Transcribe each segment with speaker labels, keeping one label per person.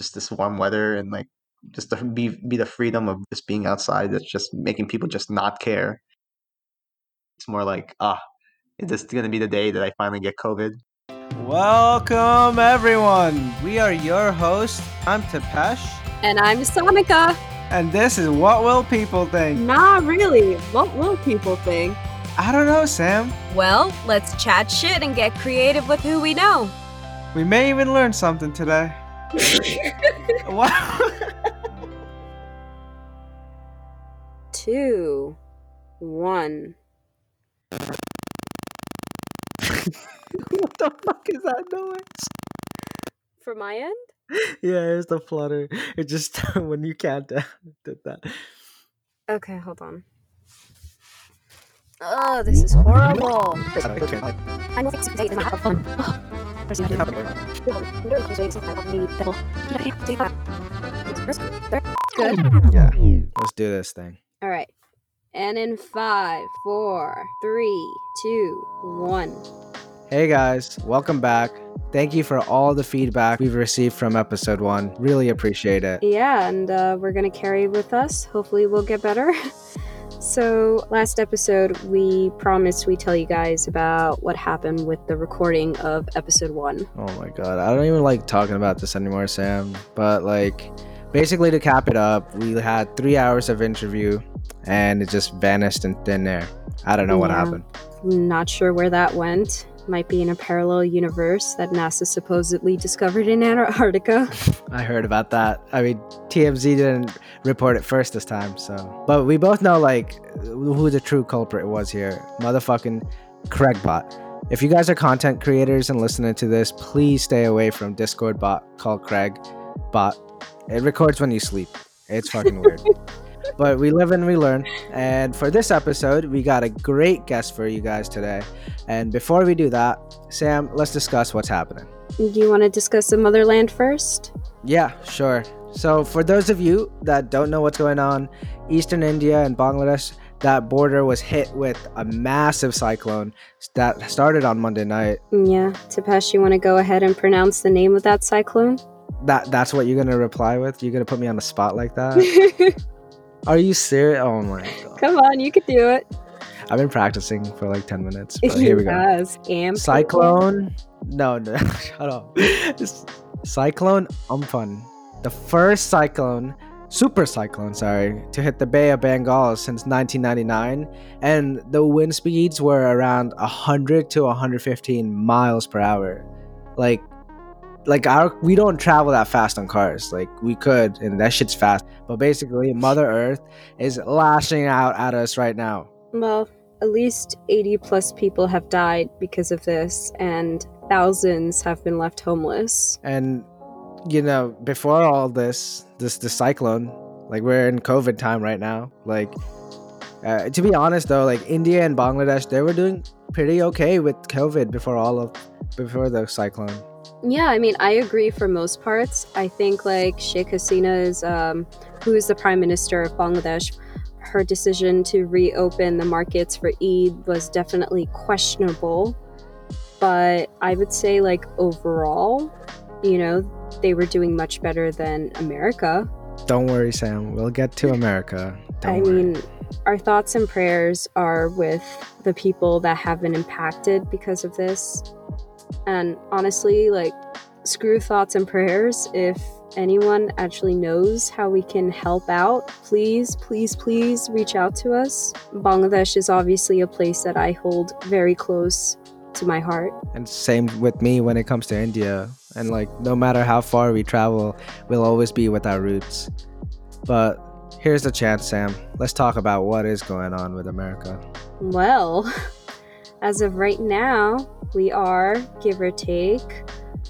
Speaker 1: just this warm weather and like just to be be the freedom of just being outside that's just making people just not care. It's more like, ah, is this gonna be the day that I finally get COVID?
Speaker 2: Welcome everyone. We are your hosts. I'm Tapesh.
Speaker 3: And I'm Samika.
Speaker 2: And this is What Will People Think?
Speaker 3: Not really. What will people think?
Speaker 2: I don't know, Sam.
Speaker 3: Well, let's chat shit and get creative with who we know.
Speaker 2: We may even learn something today. wow.
Speaker 3: Two, one.
Speaker 2: what the fuck is that noise?
Speaker 3: For my end?
Speaker 2: Yeah, it's the flutter. It just when you count down did that.
Speaker 3: Okay, hold on. Oh, this is horrible. I'm have fun. Good.
Speaker 2: Yeah. Let's do this thing.
Speaker 3: All right. And in five, four, three, two, one.
Speaker 2: Hey guys, welcome back. Thank you for all the feedback we've received from episode one. Really appreciate it.
Speaker 3: Yeah, and uh, we're going to carry with us. Hopefully, we'll get better. so, last episode, we promised we tell you guys about what happened with the recording of episode one.
Speaker 2: Oh my god, I don't even like talking about this anymore, Sam. But, like, basically, to cap it up, we had three hours of interview and it just vanished in thin air. I don't know what happened.
Speaker 3: Not sure where that went. Might be in a parallel universe that NASA supposedly discovered in Antarctica.
Speaker 2: I heard about that. I mean, TMZ didn't report it first this time, so. But we both know, like, who the true culprit was here. Motherfucking Craigbot. If you guys are content creators and listening to this, please stay away from Discord bot called Craig Bot. It records when you sleep. It's fucking weird. but we live and we learn. And for this episode, we got a great guest for you guys today. And before we do that, Sam, let's discuss what's happening.
Speaker 3: Do you want to discuss the motherland first?
Speaker 2: Yeah, sure. So, for those of you that don't know what's going on, Eastern India and Bangladesh, that border was hit with a massive cyclone that started on Monday night.
Speaker 3: Yeah, Tapesh, you want to go ahead and pronounce the name of that cyclone?
Speaker 2: That that's what you're gonna reply with? You're gonna put me on the spot like that? Are you serious? Oh my god!
Speaker 3: Come on, you could do it.
Speaker 2: I've been practicing for like ten minutes, but here we go.
Speaker 3: Yes, am
Speaker 2: Cyclone? No, no, shut up. Cyclone Amphan, the first cyclone, super cyclone, sorry, to hit the Bay of Bengal since 1999, and the wind speeds were around 100 to 115 miles per hour. Like, like our we don't travel that fast on cars. Like we could, and that shit's fast. But basically, Mother Earth is lashing out at us right now.
Speaker 3: Well, at least 80 plus people have died because of this, and thousands have been left homeless.
Speaker 2: And you know, before all this, this the cyclone, like we're in COVID time right now. Like, uh, to be honest though, like India and Bangladesh, they were doing pretty okay with COVID before all of before the cyclone.
Speaker 3: Yeah, I mean, I agree for most parts. I think like Sheikh Hasina's, um, who is the prime minister of Bangladesh, her decision to reopen the markets for Eid was definitely questionable. But I would say, like, overall, you know, they were doing much better than America.
Speaker 2: Don't worry, Sam. We'll get to America. Don't
Speaker 3: I
Speaker 2: worry.
Speaker 3: mean, our thoughts and prayers are with the people that have been impacted because of this. And honestly, like, screw thoughts and prayers. If anyone actually knows how we can help out, please, please, please reach out to us. Bangladesh is obviously a place that I hold very close to my heart.
Speaker 2: and same with me when it comes to India. And like, no matter how far we travel, we'll always be with our roots. But here's the chance, Sam. Let's talk about what is going on with America.
Speaker 3: Well, as of right now, we are, give or take,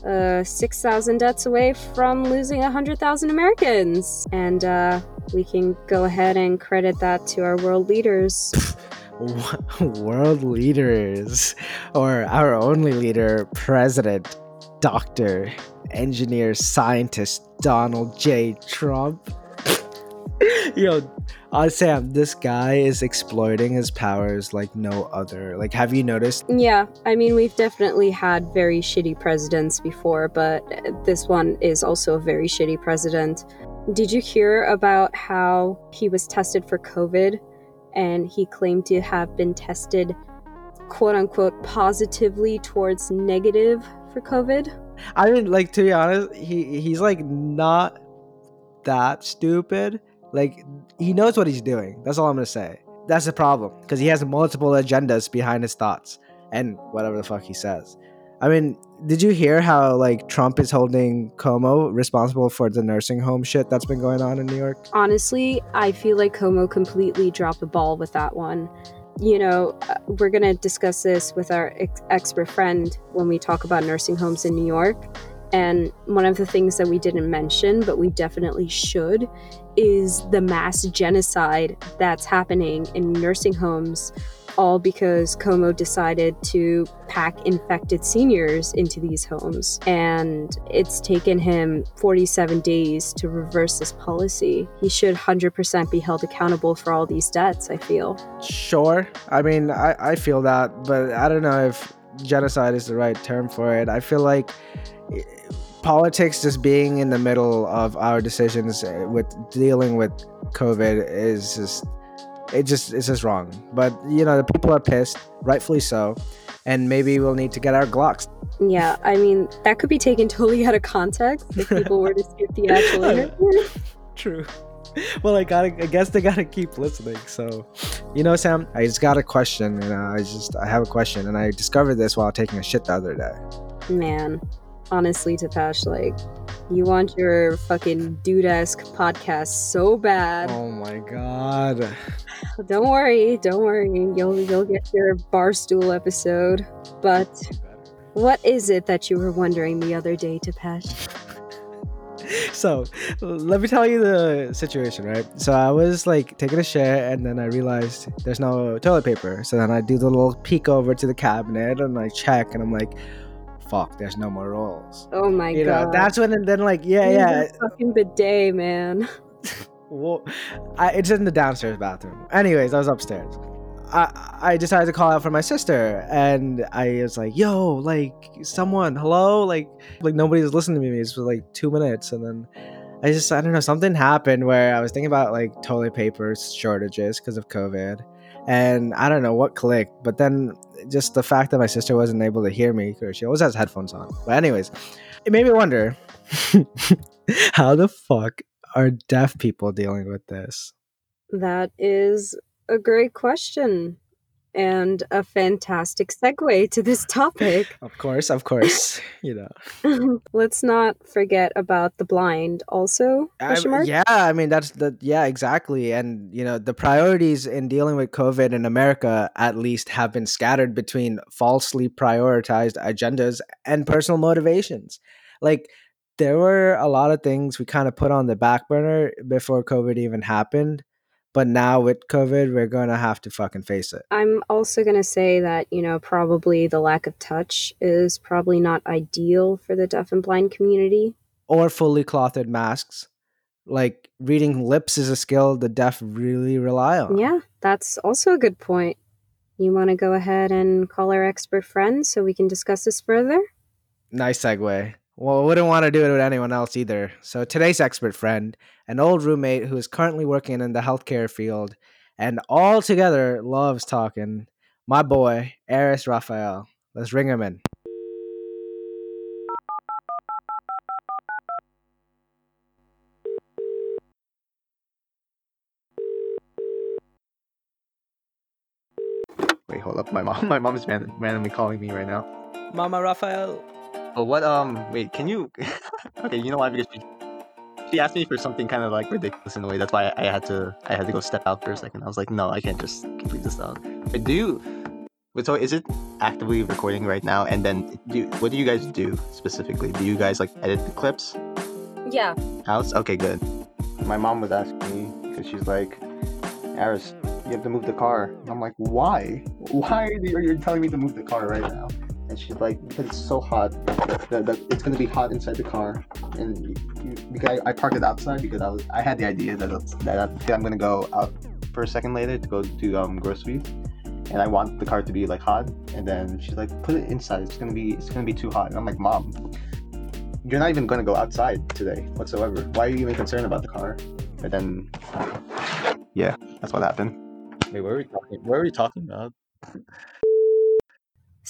Speaker 3: uh, 6,000 deaths away from losing 100,000 Americans. And uh, we can go ahead and credit that to our world leaders.
Speaker 2: World leaders, or our only leader, President, Doctor, Engineer, Scientist Donald J. Trump. Yo, Uh, Sam, this guy is exploiting his powers like no other. Like, have you noticed?
Speaker 3: Yeah, I mean, we've definitely had very shitty presidents before, but this one is also a very shitty president. Did you hear about how he was tested for COVID and he claimed to have been tested, quote unquote, positively towards negative for COVID?
Speaker 2: I mean, like to be honest, he he's like not that stupid. Like he knows what he's doing. That's all I'm gonna say. That's the problem because he has multiple agendas behind his thoughts and whatever the fuck he says. I mean, did you hear how like Trump is holding Cuomo responsible for the nursing home shit that's been going on in New York?
Speaker 3: Honestly, I feel like Cuomo completely dropped the ball with that one. You know, uh, we're going to discuss this with our ex- expert friend when we talk about nursing homes in New York. And one of the things that we didn't mention, but we definitely should, is the mass genocide that's happening in nursing homes all because Cuomo decided to pack infected seniors into these homes. And it's taken him 47 days to reverse this policy. He should 100% be held accountable for all these deaths, I feel.
Speaker 2: Sure. I mean, I, I feel that, but I don't know if genocide is the right term for it. I feel like politics just being in the middle of our decisions eh, with dealing with COVID is just it just it's just wrong. But you know, the people are pissed, rightfully so, and maybe we'll need to get our Glocks.
Speaker 3: Yeah, I mean that could be taken totally out of context if people were to skip the actual interview.
Speaker 2: True. Well, I gotta. I guess they gotta keep listening. So, you know, Sam, I just got a question, and I just I have a question, and I discovered this while taking a shit the other day.
Speaker 3: Man, honestly, Tapesh, like you want your fucking dude-esque podcast so bad.
Speaker 2: Oh my god.
Speaker 3: Don't worry, don't worry. You'll you'll get your barstool episode. But what is it that you were wondering the other day, Tapesh?
Speaker 2: so let me tell you the situation, right? So I was like taking a shit, and then I realized there's no toilet paper. So then I do the little peek over to the cabinet and I check, and I'm like, "Fuck, there's no more rolls."
Speaker 3: Oh my
Speaker 2: You
Speaker 3: god.
Speaker 2: know, that's when and then like, yeah, yeah.
Speaker 3: fucking bidet, man.
Speaker 2: Well, I, it's in the downstairs bathroom. Anyways, I was upstairs. I I decided to call out for my sister, and I was like, "Yo, like someone, hello!" Like like nobody's listening to me. It's for like two minutes, and then I just I don't know something happened where I was thinking about like toilet paper shortages because of COVID, and I don't know what clicked, but then just the fact that my sister wasn't able to hear me because she always has headphones on. But anyways, it made me wonder how the fuck are deaf people dealing with this?
Speaker 3: That is a great question and a fantastic segue to this topic.
Speaker 2: Of course, of course, you know.
Speaker 3: Let's not forget about the blind also.
Speaker 2: I- yeah, I mean that's the yeah exactly, and you know the priorities in dealing with COVID in America at least have been scattered between falsely prioritized agendas and personal motivations. Like there were a lot of things we kind of put on the back burner before COVID even happened, but now with COVID, we're gonna have to fucking face it.
Speaker 3: I'm also going to say that, you know, probably the lack of touch is probably not ideal for the deaf and blind community.
Speaker 2: Or fully clothed masks. Like reading lips is a skill the deaf really rely on.
Speaker 3: Yeah, that's also a good point. You want to go ahead and call our expert friend so we can discuss this further?
Speaker 2: Nice segue. Well, wouldn't want to do it with anyone else either. So today's expert friend, an old roommate who is currently working in the healthcare field and altogether loves talking, my boy, Eris Raphael. Let's ring him in.
Speaker 1: Wait, hold up. My mom, my mom is ran- randomly calling me right now.
Speaker 2: Mama Raphael.
Speaker 1: But what? Um, wait. Can you? okay, you know why? Because she, she asked me for something kind of like ridiculous in a way. That's why I had to. I had to go step out for a second. I was like, no, I can't just complete this out. But do you? But so is it actively recording right now? And then, do what do you guys do specifically? Do you guys like edit the clips
Speaker 3: Yeah.
Speaker 1: House? Okay, good. My mom was asking me because she's like, Aris, you have to move the car. And I'm like, why? Why are you you're telling me to move the car right now? And she's like, because it's so hot. That, it's gonna be hot inside the car, and because I, I parked it outside because I was I had the idea that that I'm gonna go out for a second later to go to um groceries, and I want the car to be like hot. And then she's like, put it inside. It's gonna be it's gonna be too hot. And I'm like, mom, you're not even gonna go outside today whatsoever. Why are you even concerned about the car? But then, yeah, that's what happened. Wait, what were we talking? What were we talking about?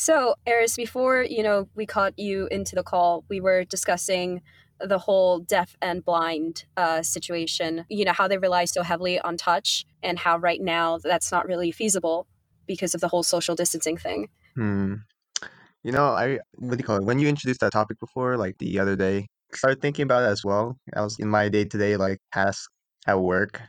Speaker 3: So, Eris, before you know we caught you into the call, we were discussing the whole deaf and blind uh, situation. You know how they rely so heavily on touch, and how right now that's not really feasible because of the whole social distancing thing.
Speaker 1: Hmm. You know, I what do you call it? When you introduced that topic before, like the other day, started thinking about it as well. I was in my day to day like tasks at work,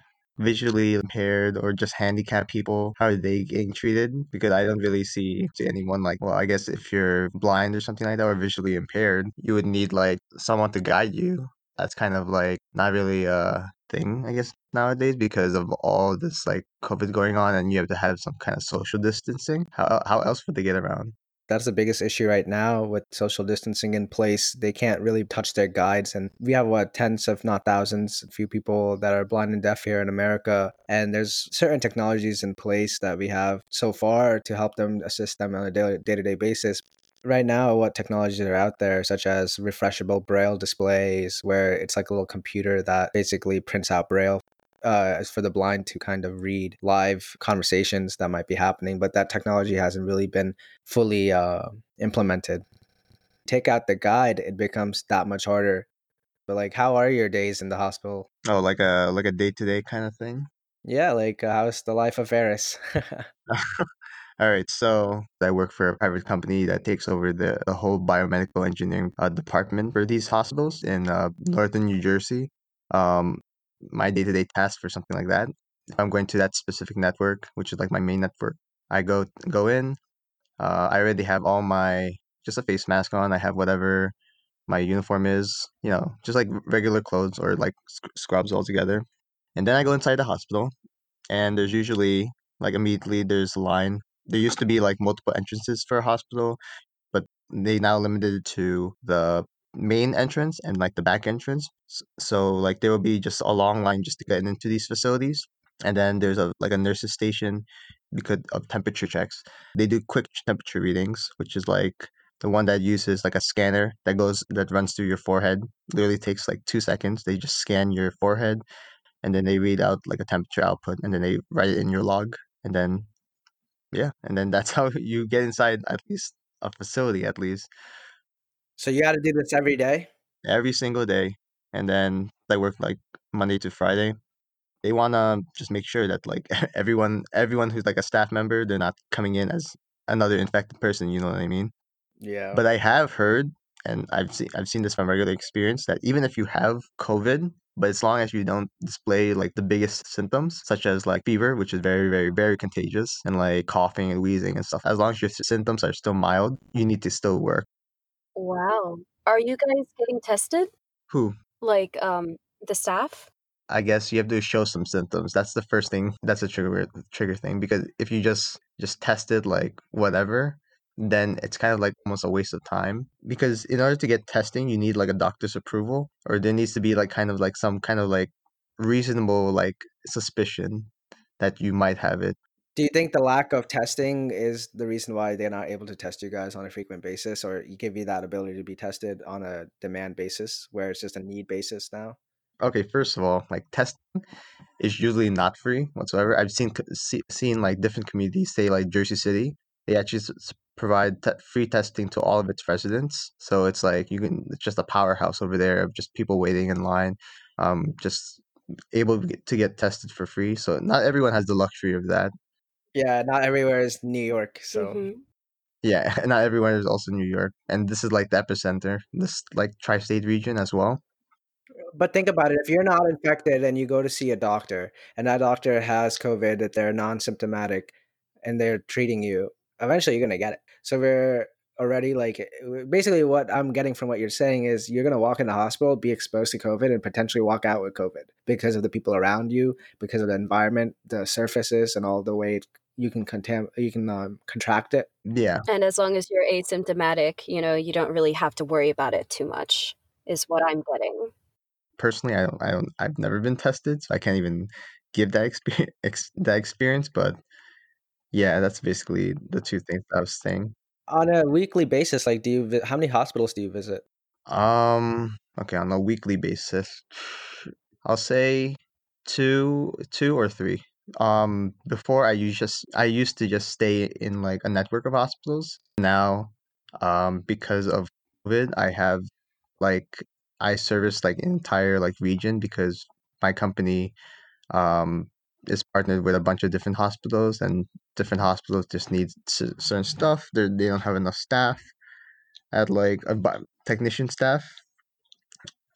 Speaker 1: visually impaired or just handicapped people. How are they getting treated? Because I don't really see, anyone like. Well, I guess if you're blind or something like that, or visually impaired, you would need like someone to guide you. That's kind of like not really a thing, I guess nowadays because of all this like COVID going on, and you have to have some kind of social distancing. How how else would they get around?
Speaker 2: That's the biggest issue right now with social distancing in place. They can't really touch their guides. And we have what, tens, if not thousands, a few people that are blind and deaf here in America. And there's certain technologies in place that we have so far to help them assist them on a day to day basis. Right now, what technologies are out there, such as refreshable braille displays, where it's like a little computer that basically prints out braille uh, is for the blind to kind of read live conversations that might be happening, but that technology hasn't really been fully uh, implemented. Take out the guide, it becomes that much harder. But like, how are your days in the hospital?
Speaker 1: Oh, like a like a day to day kind of thing.
Speaker 2: Yeah, like uh, how's the life of Eris?
Speaker 1: All right, so I work for a private company that takes over the, the whole biomedical engineering uh, department for these hospitals in uh, northern New Jersey. Um, my day to day task for something like that, if I'm going to that specific network, which is like my main network, I go go in. Uh, I already have all my just a face mask on. I have whatever my uniform is, you know, just like regular clothes or like sc- scrubs altogether. And then I go inside the hospital, and there's usually like immediately there's a line. There used to be like multiple entrances for a hospital, but they now limited it to the main entrance and like the back entrance. So like there will be just a long line just to get into these facilities. And then there's a like a nurse's station because of temperature checks. They do quick temperature readings, which is like the one that uses like a scanner that goes that runs through your forehead. Literally takes like two seconds. They just scan your forehead and then they read out like a temperature output and then they write it in your log. And then yeah, and then that's how you get inside at least a facility at least
Speaker 2: so you got to do this every day?
Speaker 1: every single day. And then I work like Monday to Friday. They wanna just make sure that like everyone everyone who's like a staff member, they're not coming in as another infected person, you know what I mean?
Speaker 2: Yeah.
Speaker 1: But I have heard and I've seen I've seen this from regular experience that even if you have COVID, but as long as you don't display like the biggest symptoms, such as like fever, which is very, very, very contagious, and like coughing and wheezing and stuff, as long as your symptoms are still mild, you need to still work.
Speaker 3: Wow. Are you guys getting tested?
Speaker 1: Who?
Speaker 3: Like um the staff?
Speaker 1: I guess you have to show some symptoms. That's the first thing. That's a trigger trigger thing because if you just just test it like whatever, then it's kind of like almost a waste of time. Because in order to get testing, you need like a doctor's approval, or there needs to be like kind of like some kind of like reasonable like suspicion that you might have it.
Speaker 2: Do you think the lack of testing is the reason why they're not able to test you guys on a frequent basis, or you give you that ability to be tested on a demand basis, where it's just a need basis now?
Speaker 1: Okay, first of all, like testing is usually not free whatsoever. I've seen see, seen like different communities, say like Jersey City, they actually provide free testing to all of its residents. So it's like you can it's just a powerhouse over there of just people waiting in line, um, just able to get tested for free. So not everyone has the luxury of that.
Speaker 2: Yeah, not everywhere is New York, so
Speaker 3: Mhm.
Speaker 1: Yeah, not everywhere is also New York, and this is like the epicenter, this like tri-state region as well.
Speaker 2: But think about it. If you're not infected and you go to see a doctor and that doctor has COVID, that they're non symptomatic and they're treating you, eventually you're going to get it. So we're already like eh, basically what I'm getting from what you're saying is you're going to walk in the hospital, be exposed to COVID, and potentially walk out with COVID because of the people around you, because of the environment, the surfaces, and all the way it- you can contam- you can um, contract it.
Speaker 1: Yeah,
Speaker 3: And as long as you're asymptomatic, you know, you don't really have to worry about it too much, is what I'm getting.
Speaker 1: personally, I don't, I don't, I've never been tested, so I can't even give that experience, ex- that experience. But yeah, that's basically the two things I was saying.
Speaker 2: On a weekly basis, like, do you vi- how many hospitals do you visit?
Speaker 1: Um, okay, on a weekly basis, I'll say two, two or three. Um, before I used just I used to just stay in like a network of hospitals. Now, um, because of COVID, I have like I service like entire like region because my company um is partnered with a bunch of different hospitals and different hospitals just need c- certain stuff. They they don't have enough staff at like a technician staff.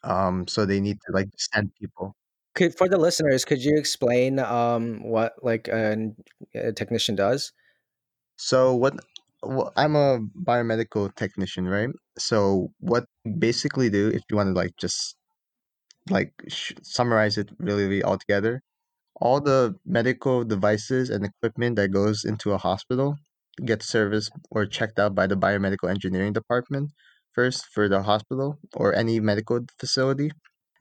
Speaker 1: Um, so they need to like send people.
Speaker 2: Could for the listeners, could you explain um what like an- a technician does?
Speaker 1: So what? Well, I'm a biomedical technician, right? So what basically do, if you want to like just like sh- summarize it really, really all together, all the medical devices and equipment that goes into a hospital gets serviced or checked out by the biomedical engineering department first for the hospital or any medical facility.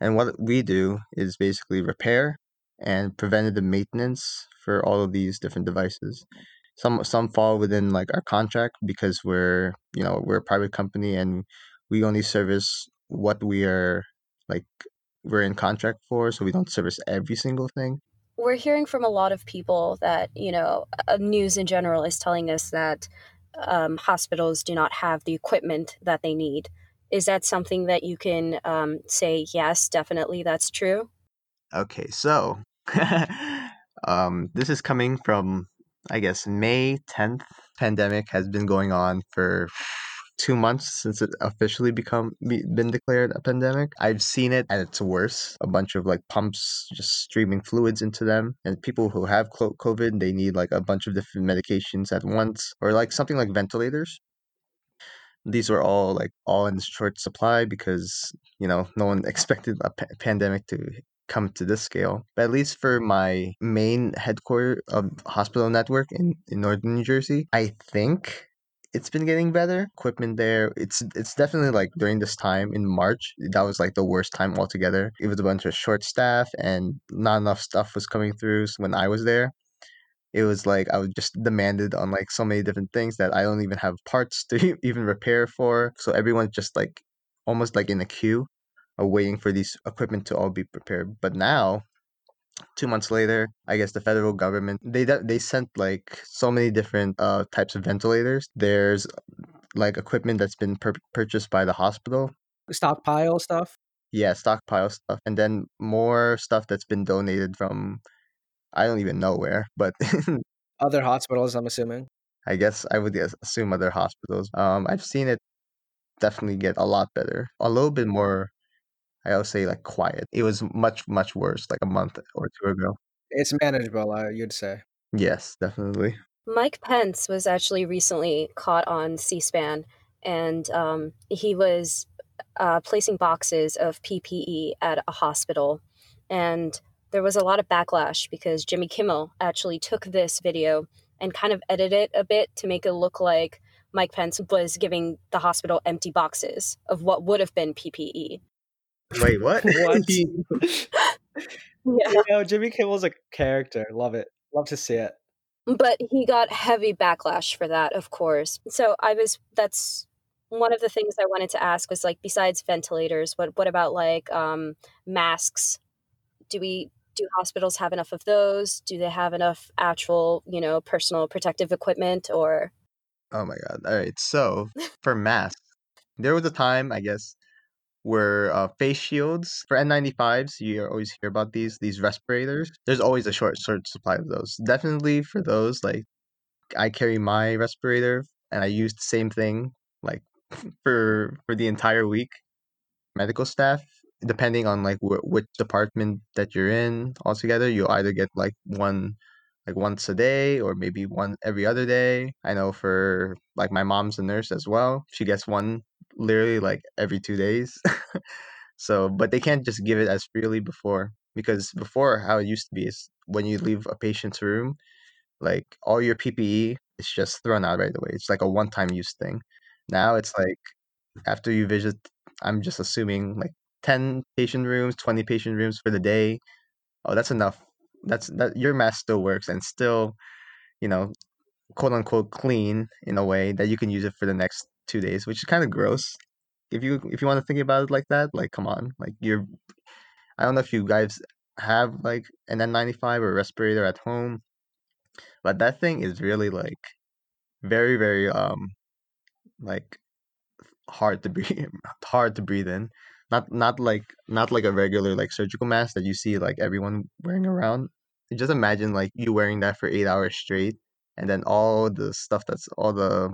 Speaker 1: And what we do is basically repair and preventative maintenance for all of these different devices. Some some fall within like our contract because we're you know we're a private company and we only service what we are like we're in contract for, so we don't service every single thing.
Speaker 3: We're hearing from a lot of people that, you know, news in general is telling us that um, hospitals do not have the equipment that they need. Is that something that you can um, say, yes, definitely that's true?
Speaker 1: Okay, so um, this is coming from, I guess, May 10th. Pandemic has been going on for two months since it officially become been declared a pandemic. I've seen it at its worst. A bunch of like pumps just streaming fluids into them, and people who have COVID, they need like a bunch of different medications at once, or like something like ventilators these were all like all in short supply because you know no one expected a pa- pandemic to come to this scale. But at least for my main headquarter of hospital network in, in northern new jersey i think it's been getting better. Equipment there it's it's definitely like during this time in march that was like the worst time altogether. It was a bunch of short staff and not enough stuff was coming through when i was there it was like I was just demanded on like so many different things that I don't even have parts to even repair for. So everyone's just like almost like in a queue waiting for these equipment to all be prepared. But now, two months later, I guess the federal government they they sent like so many different uh types of ventilators. There's like equipment that's been pur- purchased by the hospital.
Speaker 2: Stockpile stuff.
Speaker 1: Yeah, stockpile stuff, and then more stuff that's been donated from I don't even know where, but
Speaker 2: Other hospitals, I'm assuming.
Speaker 1: I guess I would assume other hospitals. Um, I've seen it definitely get a lot better, a little bit more. I would say like quiet. It was much much worse like a month or two ago.
Speaker 2: It's manageable, uh, you'd say.
Speaker 1: Yes, definitely.
Speaker 3: Mike Pence was actually recently caught on C SPAN and um, he was uh, placing boxes of PPE at a hospital. And there was a lot of backlash because Jimmy Kimmel actually took this video and kind of edited it a bit to make it look like Mike Pence was giving the hospital empty boxes of what would have been PPE.
Speaker 1: Wait, what?
Speaker 2: What?
Speaker 3: Yeah.
Speaker 2: you know, Jimmy Kimmel's a character. Love it. Love to see it.
Speaker 3: but he got heavy backlash for that of course so i was that's one of the things i wanted to ask was like besides ventilators what what about like um masks do we do hospitals have enough of those do they have enough actual you know personal protective equipment or
Speaker 1: oh my god. All right. So for masks, there was a time I guess where uh, face shields for N95s. You always hear about these these respirators. There's always a short short supply of those. Definitely for those, like I carry my respirator and I use the same thing like for for the entire week. Medical staff, depending on like wh- which department that you're in altogether, you'll either get like one like once a day or maybe one every other day. I know for like my mom's a nurse as well. She gets one literally like every two days. so, but they can't just give it as freely before because before how it used to be is when you leave a patient's room, like all your PPE is just thrown out right away. It's like a one-time use thing. Now it's like after you visit, I'm just assuming like ten patient rooms, twenty patient rooms for the day. Oh, that's enough. That's that your mask still works and still, you know, quote unquote clean in a way that you can use it for the next two days, which is kind of gross. If you if you want to think about it like that, like come on, like you're. I don't know if you guys have like an N95 or respirator at home, but that thing is really like very very um like hard to breathe hard to breathe in not not like not like a regular like surgical mask that you see like everyone wearing around just imagine like you wearing that for eight hours straight and then all the stuff that's all the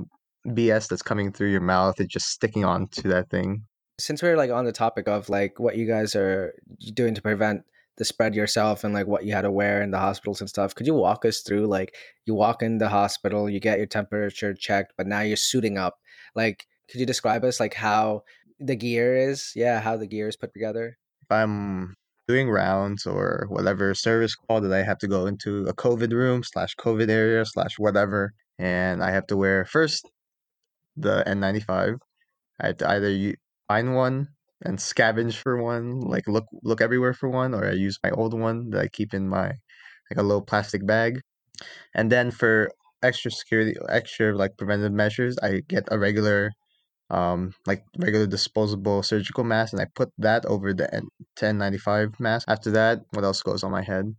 Speaker 1: bs that's coming through your mouth is just sticking on to that thing
Speaker 2: Since we're like on the topic of like what you guys are doing to prevent the spread yourself and like what you had to wear in the hospitals and stuff, could you walk us through like you walk in the hospital, you get your temperature checked, but now you're suiting up. Like, could you describe us like how the gear is? Yeah, how the gear is put together.
Speaker 1: if i'm doing rounds or whatever service call that i have to go into a covid room slash covid area slash whatever and i have to wear first the n95 i have to either find one and scavenge for one like look look everywhere for one or i use my old one that i keep in my like a little plastic bag and then for extra security extra like preventive measures i get a regular um like regular disposable surgical mask and I put that over the N- 1095 mask. After that, what else goes on my head?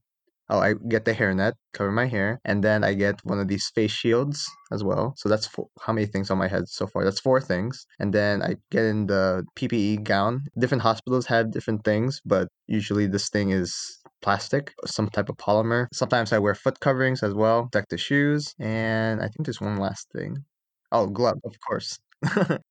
Speaker 1: Oh, I get the hairnet, cover my hair, and then I get one of these face shields as well. So that's four, how many things on my head so far? That's four things. And then I get in the PPE gown. Different hospitals have different things, but usually this thing is plastic, some type of polymer. Sometimes I wear foot coverings as well, deck the shoes, and I think there's one last thing. Oh, glove, of course.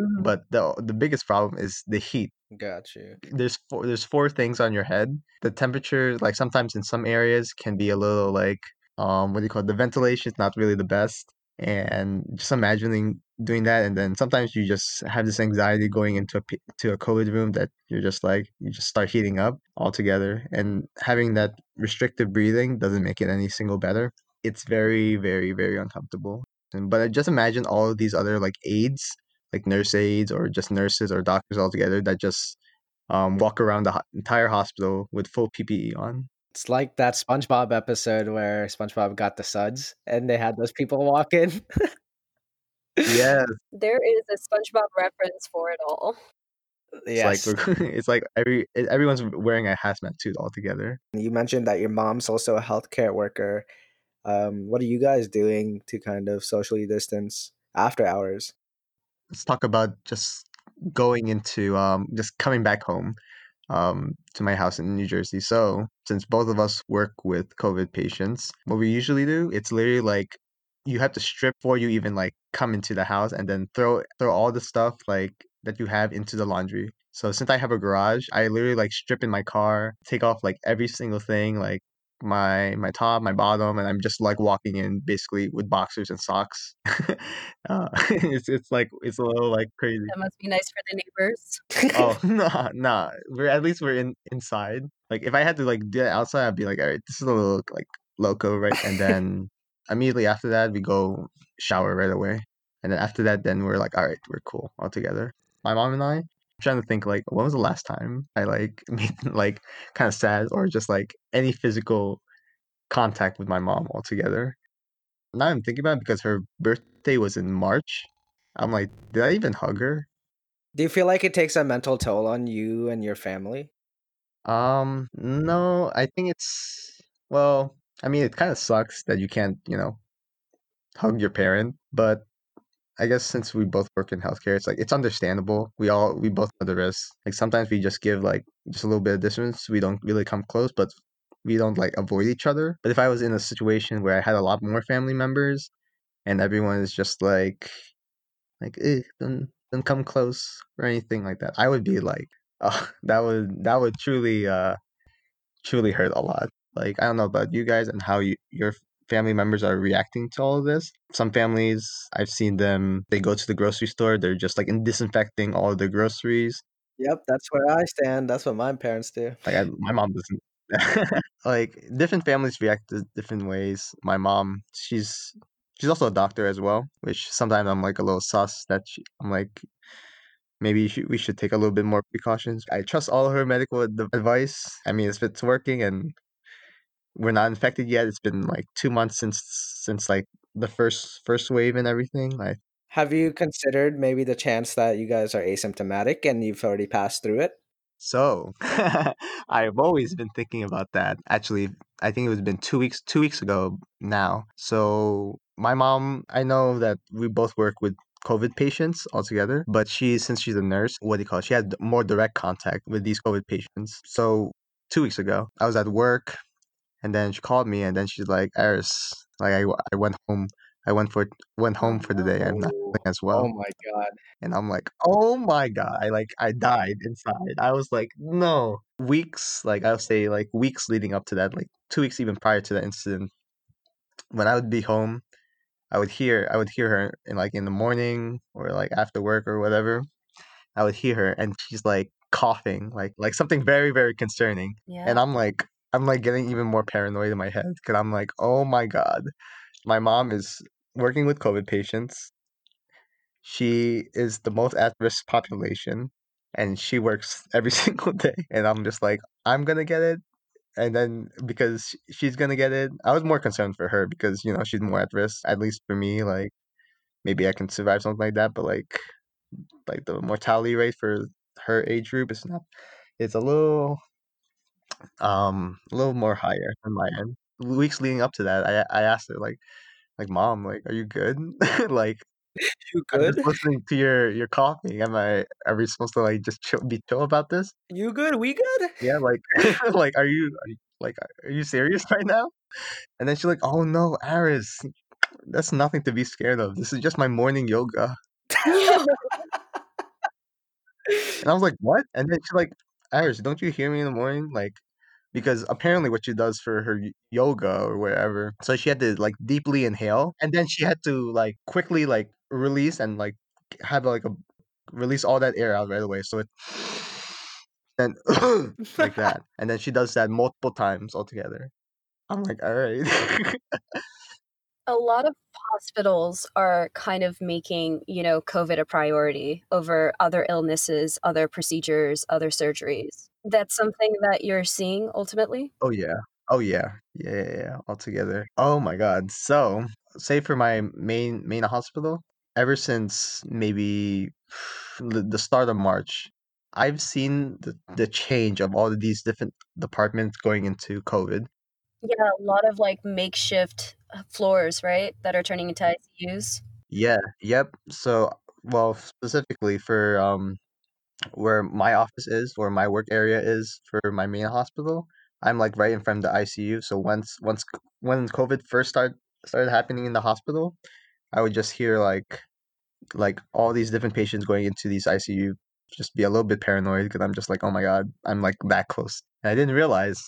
Speaker 3: Mhm.
Speaker 1: but the the biggest problem is the heat.
Speaker 2: Got you.
Speaker 1: There's four there's four things on your head. The temperature, like sometimes in some areas, can be a little like um what do you call it? The ventilation is not really the best. And just imagining doing that, and then sometimes you just have this anxiety going into a to a COVID room that you're just like you just start heating up altogether, and having that restrictive breathing doesn't make it any single better. It's very very very uncomfortable. But just imagine all of these other like aides like nurse aides or just nurses or doctors altogether that just um, walk around the ho- entire hospital with full PPE on.
Speaker 2: It's like that SpongeBob episode where SpongeBob got the suds and they had those people walk in.
Speaker 1: Yes,
Speaker 3: There is a SpongeBob reference for it all.
Speaker 1: it's
Speaker 2: yes.
Speaker 1: like it's like every everyone's wearing a hazmat suit altogether.
Speaker 2: You mentioned that your mom's also a healthcare worker. Um, what are you guys doing to kind of socially distance after hours?
Speaker 1: Let's talk about just going into um, just coming back home um, to my house in New Jersey. So since both of us work with COVID patients, what we usually do it's literally like you have to strip before you even like come into the house and then throw throw all the stuff like that you have into the laundry. So since I have a garage, I literally like strip in my car, take off like every single thing, like my my top, my bottom, and I'm just like walking in basically with boxers and socks. uh, it's it's like it's a little like crazy.
Speaker 3: That must be nice for the neighbors.
Speaker 1: Oh no, nah. We're at least we're in inside. Like if I had to like do it outside, I'd be like, all right, this is a little like loco, right? And then immediately after that, we go shower right away. And then after that, then we're like, all right, we're cool all together. My mom and I. Trying to think like when was the last time I like made like kind of sad or just like any physical contact with my mom altogether. Now I'm thinking about it because her birthday was in March. I'm like, did I even hug her?
Speaker 2: Do you feel like it takes a mental toll on you and your family?
Speaker 1: Um, no, I think it's well, I mean, it kind of sucks that you can't, you know, hug your parent, but I guess since we both work in healthcare, it's like it's understandable. We all we both know the risks. Like sometimes we just give like just a little bit of distance. We don't really come close, but we don't like avoid each other. But if I was in a situation where I had a lot more family members and everyone is just like like eh, don't don't come close or anything like that, I would be like, oh, that would that would truly uh truly hurt a lot. Like I don't know about you guys and how you your family members are reacting to all of this. Some families I've seen them they go to the grocery store, they're just like in disinfecting all of the groceries.
Speaker 2: Yep, that's where I stand. That's what my parents do.
Speaker 1: Like I, my mom doesn't. like different families react to different ways. My mom, she's she's also a doctor as well, which sometimes I'm like a little sus that she, I'm like maybe should, we should take a little bit more precautions. I trust all her medical advice. I mean, if it's working and we're not infected yet, it's been like two months since since like the first first wave and everything. Like,
Speaker 2: Have you considered maybe the chance that you guys are asymptomatic and you've already passed through it?
Speaker 1: so I've always been thinking about that. Actually, I think it was been two weeks two weeks ago now. So my mom, I know that we both work with COVID patients altogether, but she since she's a nurse, what do you call it? She had more direct contact with these COVID patients. So two weeks ago, I was at work, and then she called me, and then she's like, "Eris, like I, I went home." I went for went home for the day. I'm not feeling as oh well.
Speaker 2: Oh my god.
Speaker 1: And I'm like, oh my god, I like I died inside. I was like, no. Weeks, like I'll say like weeks leading up to that, like two weeks even prior to that incident, when I would be home, I would hear I would hear her in like in the morning or like after work or whatever. I would hear her and she's like coughing, like like something very, very concerning.
Speaker 3: Yeah.
Speaker 1: And I'm like I'm like getting even more paranoid in my head because I'm like, oh my god, my mom is working with COVID patients. She is the most at risk population and she works every single day and i'm just like i'm gonna get it and then because she's gonna get it i was more concerned for her because you know she's more at risk at least for me like maybe i can survive something like that but like like the mortality rate for her age group is not it's a little um a little more higher on my end weeks leading up to that i i asked her like like mom like are you good like
Speaker 2: You
Speaker 1: I'm
Speaker 2: good?
Speaker 1: just listening to your your coughing. Am I? Are we supposed to like just chill, be chill about this?
Speaker 2: You good? We good?
Speaker 1: Yeah, like like are you, are you like are you serious right now? And then she's like, "Oh no, Aris, that's nothing to be scared of. This is just my morning yoga." And I was like, "What?" And then she's like, "Aris, don't you hear me in the morning?" Like because apparently what she does for her yoga or wherever so she had to like deeply inhale, and then she had to like quickly like release and like have like a release all that air out right away. So it and like that, and then she does that multiple times altogether. I'm like, all right.
Speaker 3: a lot of hospitals are kind of making, you know, COVID a priority over other illnesses, other procedures, other surgeries. That's something that you're seeing ultimately.
Speaker 1: oh yeah. Oh yeah. Yeah, yeah, yeah. Altogether. Oh my god. So, say for my main main hospital, ever since maybe the start of March, I've seen the, the change of all of these different departments going into COVID.
Speaker 3: Yeah, a lot of like makeshift uh, floors, right, that are turning into ICUs.
Speaker 1: Yeah, yep. So, well, specifically for um where my office is, or my work area is for my main hospital, I'm like right in front of the ICU. So once once when COVID first started started happening in the hospital, I would just hear like like all these different patients going into these ICU, just be a little bit paranoid because I'm just like, oh my god, I'm like that close. And I didn't realize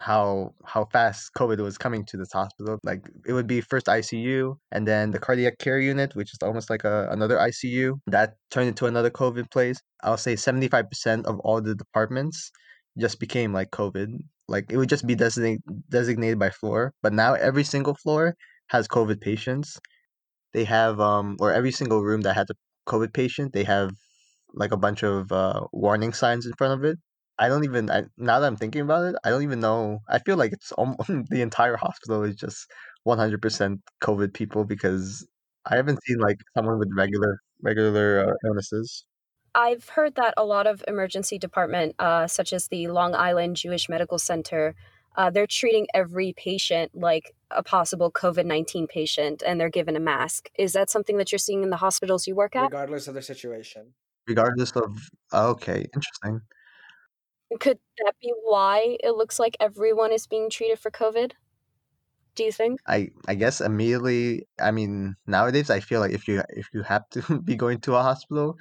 Speaker 1: how how fast COVID was coming to this hospital. Like it would be first ICU and then the cardiac care unit, which is almost like a, another ICU that turned into another COVID place. I'll say 75% of all the departments just became like COVID. Like it would just be designated designated by floor, but now every single floor has COVID patients they have um or every single room that has a COVID patient, they have like a bunch of uh, warning signs in front of it. I don't even I, now that I'm thinking about it, I don't even know. I feel like it's almost the entire hospital is just 100% COVID people because I haven't seen like someone with regular regular uh, illnesses.
Speaker 3: I've heard that a lot of emergency department, uh, such as the Long Island Jewish Medical Center, uh, they're treating every patient like a possible COVID 19 patient and they're given a mask. Is that something that you're seeing in the hospitals you work at?
Speaker 2: Regardless of the situation.
Speaker 1: Regardless of okay, interesting.
Speaker 3: Could that be why it looks like everyone is being treated for COVID? Do you think?
Speaker 1: I I guess immediately. I mean, nowadays I feel like if you if you have to be going to a hospital,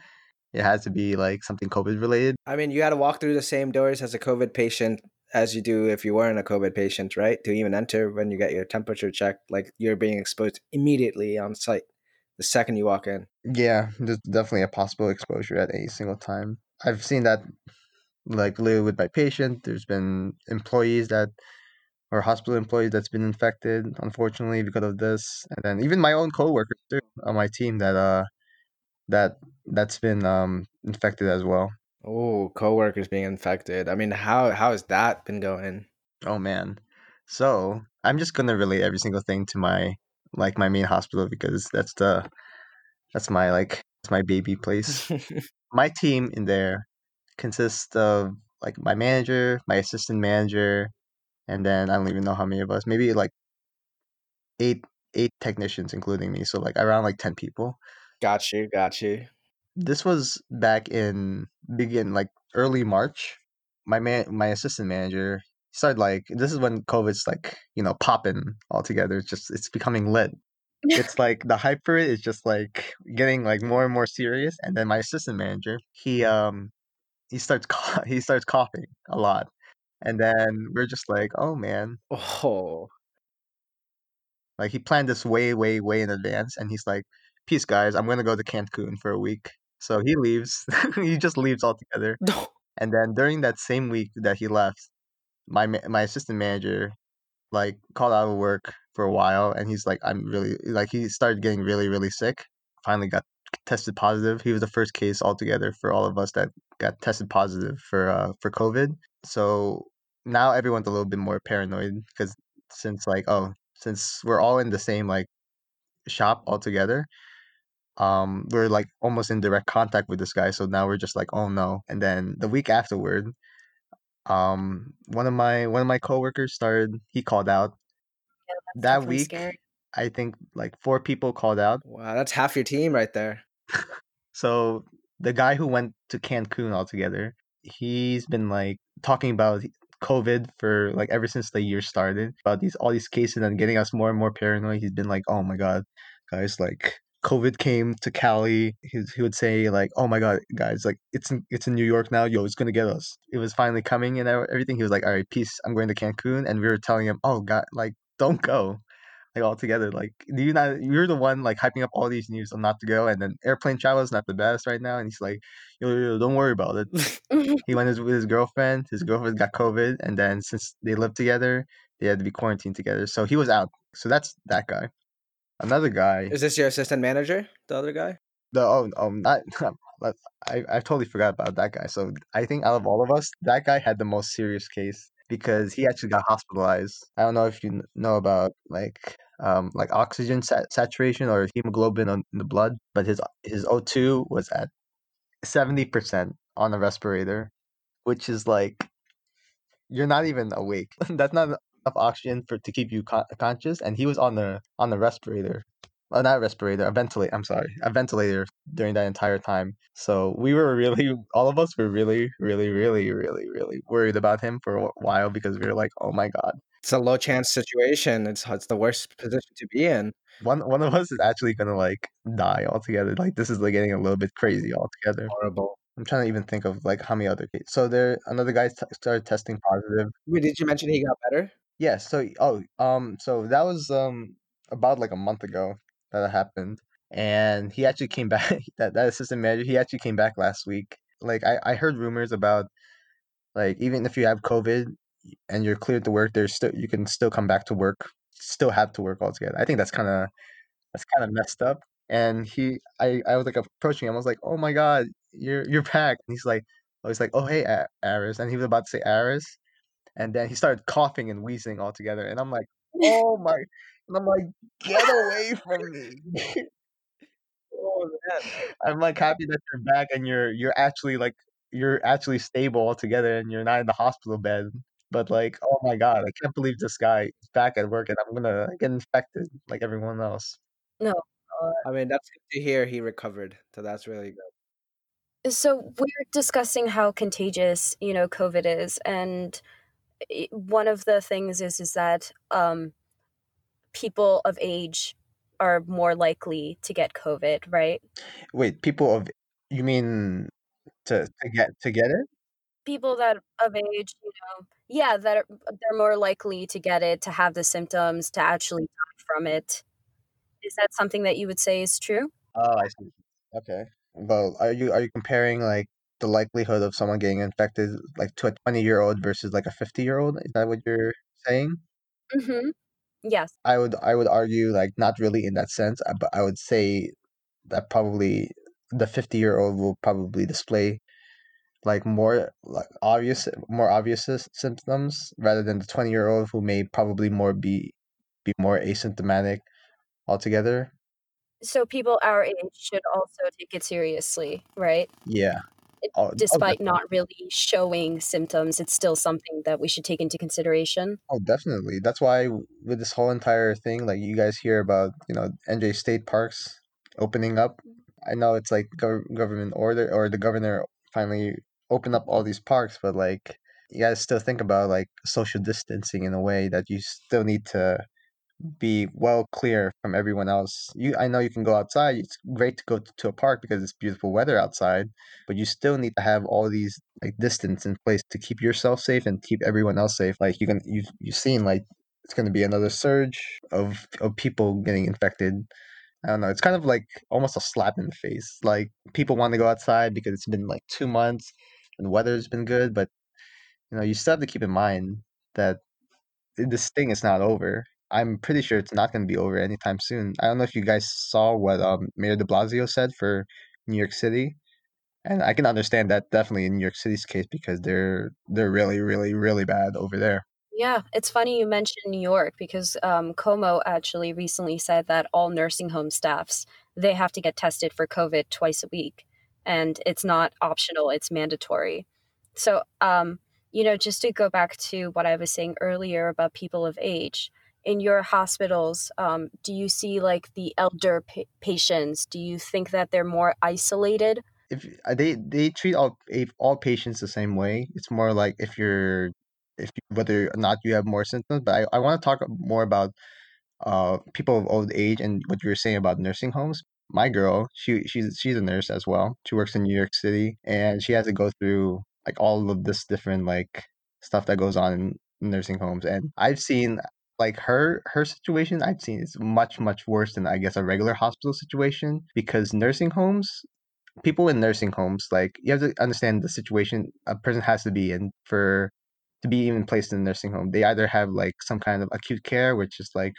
Speaker 1: it has to be like something COVID related.
Speaker 2: I mean, you got to walk through the same doors as a COVID patient as you do if you weren't a COVID patient, right? To even enter when you get your temperature checked, like you're being exposed immediately on site the second you walk in.
Speaker 1: Yeah, there's definitely a possible exposure at any single time. I've seen that like literally with my patient. There's been employees that or hospital employees that's been infected, unfortunately, because of this. And then even my own coworkers too on my team that uh that that's been um infected as well.
Speaker 2: Oh, coworkers being infected. I mean, how how has that been going?
Speaker 1: Oh man. So I'm just gonna relate every single thing to my like my main hospital because that's the that's my like it's my baby place. my team in there consists of like my manager, my assistant manager, and then I don't even know how many of us. Maybe like eight eight technicians including me. So like around like ten people.
Speaker 2: got you, got you.
Speaker 1: This was back in begin like early March. My man my assistant manager started like this is when COVID's like, you know, popping all together. It's just it's becoming lit. It's like the hype for it is just like getting like more and more serious. And then my assistant manager, he um he starts he starts coughing a lot. And then we're just like, oh man.
Speaker 2: Oh,
Speaker 1: Like he planned this way, way, way in advance and he's like, Peace guys, I'm gonna go to Cancun for a week. So he leaves. he just leaves altogether.
Speaker 2: no.
Speaker 1: And then during that same week that he left, my my assistant manager like called out of work for a while, and he's like, I'm really like he started getting really really sick. Finally got tested positive. He was the first case altogether for all of us that got tested positive for uh for COVID. So now everyone's a little bit more paranoid because since like oh since we're all in the same like shop altogether um we're like almost in direct contact with this guy so now we're just like oh no and then the week afterward um one of my one of my coworkers started he called out
Speaker 3: That's
Speaker 1: that week
Speaker 3: scary.
Speaker 1: I think like four people called out.
Speaker 2: Wow, that's half your team right there.
Speaker 1: so the guy who went to cancun altogether he's been like talking about covid for like ever since the year started about these all these cases and getting us more and more paranoid. He's been like oh my god guys like covid came to cali. He, he would say like oh my god guys like it's in, it's in new york now. Yo it's gonna get us. It was finally coming and everything. He was like all right peace. I'm going to cancun. And we were telling him oh god like don't go like all together like do you not you're the one like hyping up all these news on not to go and then airplane travel is not the best right now and he's like yo, yo, don't worry about it he went with his girlfriend. His girlfriend got COVID, and then since they lived together, they had to be quarantined together. So he was out. So that's that guy. Another guy.
Speaker 2: Is this your assistant manager? The other guy?
Speaker 1: The oh oh not. I I totally forgot about that guy. So I think out of all of us, that guy had the most serious case because he actually got hospitalized. I don't know if you know about like um like oxygen sat- saturation or hemoglobin on, in the blood, but his his O2 was at seventy percent on a respirator, which is like you're not even awake. That's not enough oxygen for to keep you con- conscious. And he was on the on the respirator, well, not respirator, a ventilator. I'm sorry, a ventilator during that entire time. So we were really, all of us were really, really, really, really, really worried about him for a while because we were like, oh my god.
Speaker 2: It's a low chance situation. It's it's the worst position to be in.
Speaker 1: One one of us is actually gonna like die altogether. Like this is like getting a little bit crazy altogether.
Speaker 2: Horrible.
Speaker 1: I'm trying to even think of like how many other cases. So there, another guy t- started testing positive.
Speaker 2: Wait, did you mention he got better?
Speaker 1: Yes. So oh um so that was um about like a month ago that it happened, and he actually came back. That that assistant manager he actually came back last week. Like I I heard rumors about like even if you have COVID and you're cleared to work, there's still you can still come back to work, still have to work altogether. I think that's kind of that's kind of messed up. And he I I was like approaching him. I was like, oh my god, you're you're back. And he's like, oh he's like, oh hey Aris, and he was about to say Aris, and then he started coughing and wheezing altogether. And I'm like, oh my, and I'm like, get away from me.
Speaker 2: Oh man.
Speaker 1: I'm like happy that you're back and you're you're actually like you're actually stable altogether and you're not in the hospital bed. But like, oh my god, I can't believe this guy is back at work and I'm gonna get infected like everyone else.
Speaker 3: No. uh,
Speaker 2: I mean, that's good to hear he recovered. So that's really good.
Speaker 3: So we're discussing how contagious, you know, COVID is, and one of the things is is that um, people of age are more likely to get COVID, right?
Speaker 1: Wait, people of you mean to to get to get it?
Speaker 3: People that of age, you know, yeah, that are, they're more likely to get it, to have the symptoms, to actually die from it. Is that something that you would say is true?
Speaker 1: Oh, I see. Okay. Well, are you are you comparing like the likelihood of someone getting infected like to a 20 year old versus like a 50 year old? Is that what you're saying?
Speaker 3: Mm-hmm. Yes.
Speaker 1: I would I would argue like not really in that sense, uh, but I would say that probably the 50 year old will probably display like more like obvious more obvious symptoms rather than the 20 year old who may probably more be be more asymptomatic altogether
Speaker 3: So people our age should also take it seriously, right?
Speaker 1: yeah oh, oh,
Speaker 3: Despite
Speaker 1: definitely.
Speaker 3: not really showing symptoms, it's still something that we should take into consideration.
Speaker 1: oh definitely that's why with this whole entire thing like you guys hear about you know nj state parks opening up mm-hmm. i know it's like gov- government order or the governor finally opened up all these parks but like you guys still think about like social distancing in a way that you still need to be well clear from everyone else. You, I know you can go outside. It's great to go to a park because it's beautiful weather outside, but you still need to have all these like distance in place to keep yourself safe and keep everyone else safe. Like you can, you you've seen like it's going to be another surge of of people getting infected. I don't know. It's kind of like almost a slap in the face. Like people want to go outside because it's been like two months and the weather's been good, but you know you still have to keep in mind that this thing is not over. I'm pretty sure it's not going to be over anytime soon. I don't know if you guys saw what um, Mayor De Blasio said for New York City, and I can understand that definitely in New York City's case because they're they're really really really bad over there.
Speaker 3: Yeah, it's funny you mentioned New York because um, Cuomo actually recently said that all nursing home staffs they have to get tested for COVID twice a week, and it's not optional; it's mandatory. So, um, you know, just to go back to what I was saying earlier about people of age in your hospitals, um, do you see like the elder pa- patients? Do you think that they're more isolated?
Speaker 1: If uh, they they treat all all patients the same way, it's more like if you're if you, whether or not you have more symptoms. But I, I want to talk more about uh people of old age and what you were saying about nursing homes. My girl, she she's she's a nurse as well. She works in New York City and she has to go through like all of this different like stuff that goes on in nursing homes. And I've seen like her her situation I've seen is much much worse than I guess a regular hospital situation because nursing homes people in nursing homes like you have to understand the situation a person has to be in for to be even placed in a nursing home. They either have like some kind of acute care, which is like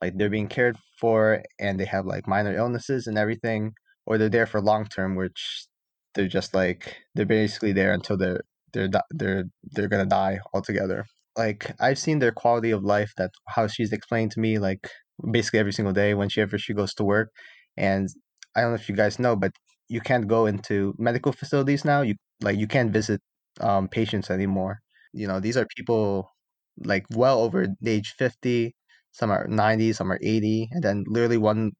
Speaker 1: like they're being cared for and they have like minor illnesses and everything or they're there for long term which they're just like they're basically there until they're they're they're they're gonna die altogether. Like i've seen their quality of life that how she's explained to me like basically every single day when she ever she goes to work and i don't know if you guys know but you can't go into medical facilities now you like you can't visit um, patients anymore. You know these are people like well over age 50 some are 90 some are 80 and then literally one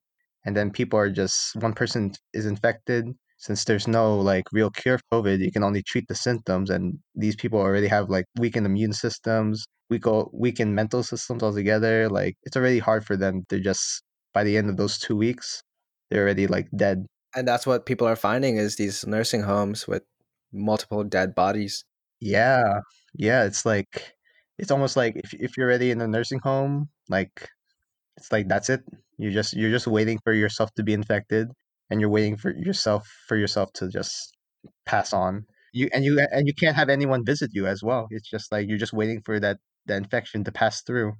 Speaker 1: and then people are just one person is infected. Since there's no like real cure for covid you can only treat the symptoms and these people already have like weakened immune systems weak weakened mental systems altogether. Like it's already hard for them. They're just by the end of those two weeks they're already like dead.
Speaker 2: And that's what people are finding is these nursing homes with multiple dead bodies.
Speaker 1: yeah. Yeah it's like it's almost like if, if you're already in a nursing home like it's like that's it You're just you're just waiting for yourself to be infected and you're waiting for yourself for yourself to just pass on you and you and you can't have anyone visit you as well it's just like you're just waiting for that the infection to pass through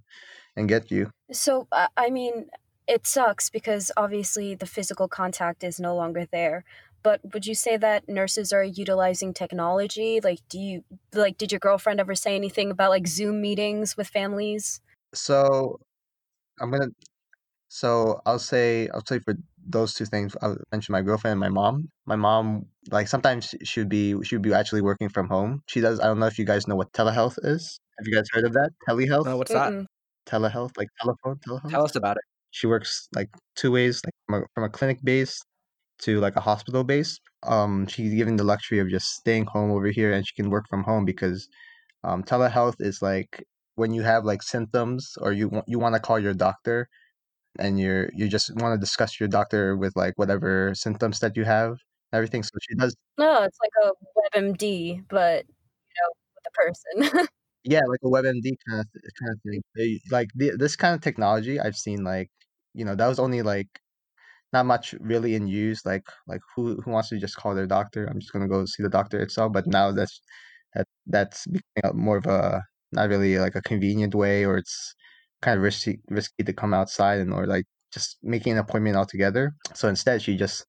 Speaker 1: and get you
Speaker 3: So, I mean, it sucks because obviously the physical contact is no longer there. But would you say that nurses are utilizing technology? Like, do you, like, did your girlfriend ever say anything about like Zoom meetings with families?
Speaker 1: So i'm gonna so i'll say i'll say for those two things i'll mention my girlfriend and my mom. My mom like sometimes she would be she would be actually working from home. She does i don't know if you guys know what telehealth is. Have you guys heard of that? Telehealth?
Speaker 2: Oh, what's that?
Speaker 3: Mm-mm.
Speaker 1: telehealth like telephone telehealth?
Speaker 2: Tell us about it.
Speaker 1: she works like two ways like from a, from a clinic base to like a hospital base. Um she's given the luxury of just staying home over here and she can work from home because um telehealth is like when you have like symptoms or you want you want to call your doctor and you're you just want to discuss your doctor with like whatever symptoms that you have everything so she does
Speaker 3: No, it's like a WebMD, but you know, with a person.
Speaker 1: yeah like a webmd kind of kind of thing They- like the, this kind of technology i've seen like you know that was only like not much really in use like like who who wants to just call their doctor i'm just gonna go see the doctor itself but now that's that that's becoming more of a not really like a convenient way or it's kind of risky risky to come outside and or like just making an appointment altogether so instead she just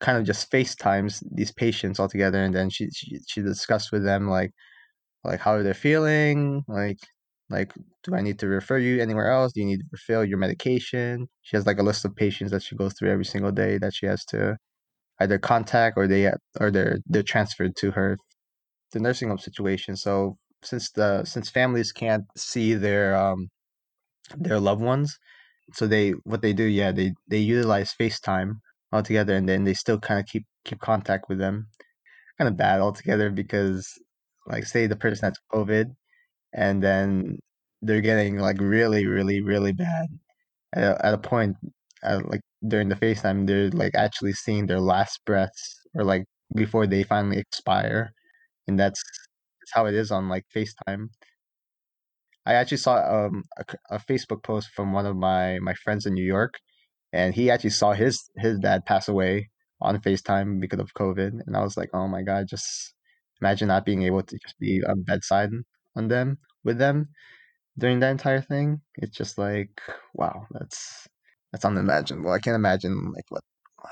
Speaker 1: kind of just FaceTimes these patients all together, and then she she she discussed with them like like how are they're feeling, like like do I need to refer you anywhere else? Do you need to refill your medication? She has like a list of patients that she goes through every single day that she has to either contact or they or they're they're transferred to her the nursing home situation. So since the since families can't see their um their loved ones, so they what they do, yeah, they they utilize FaceTime altogether, and then they still kind of keep keep contact with them. Kind of bad altogether because like say the person has COVID, and then they're getting like really really really bad at a, at a point at, like during the FaceTime, they're like actually seeing their last breaths or like before they finally expire, and that's that's how it is on like FaceTime. I actually saw um a, a Facebook post from one of my my friends in New York, and he actually saw his his dad pass away on FaceTime because of COVID, and I was like, oh my god, just imagine not being able to just be on bedside on them with them during that entire thing. It's just like, wow, that's that's unimaginable. I can't imagine like what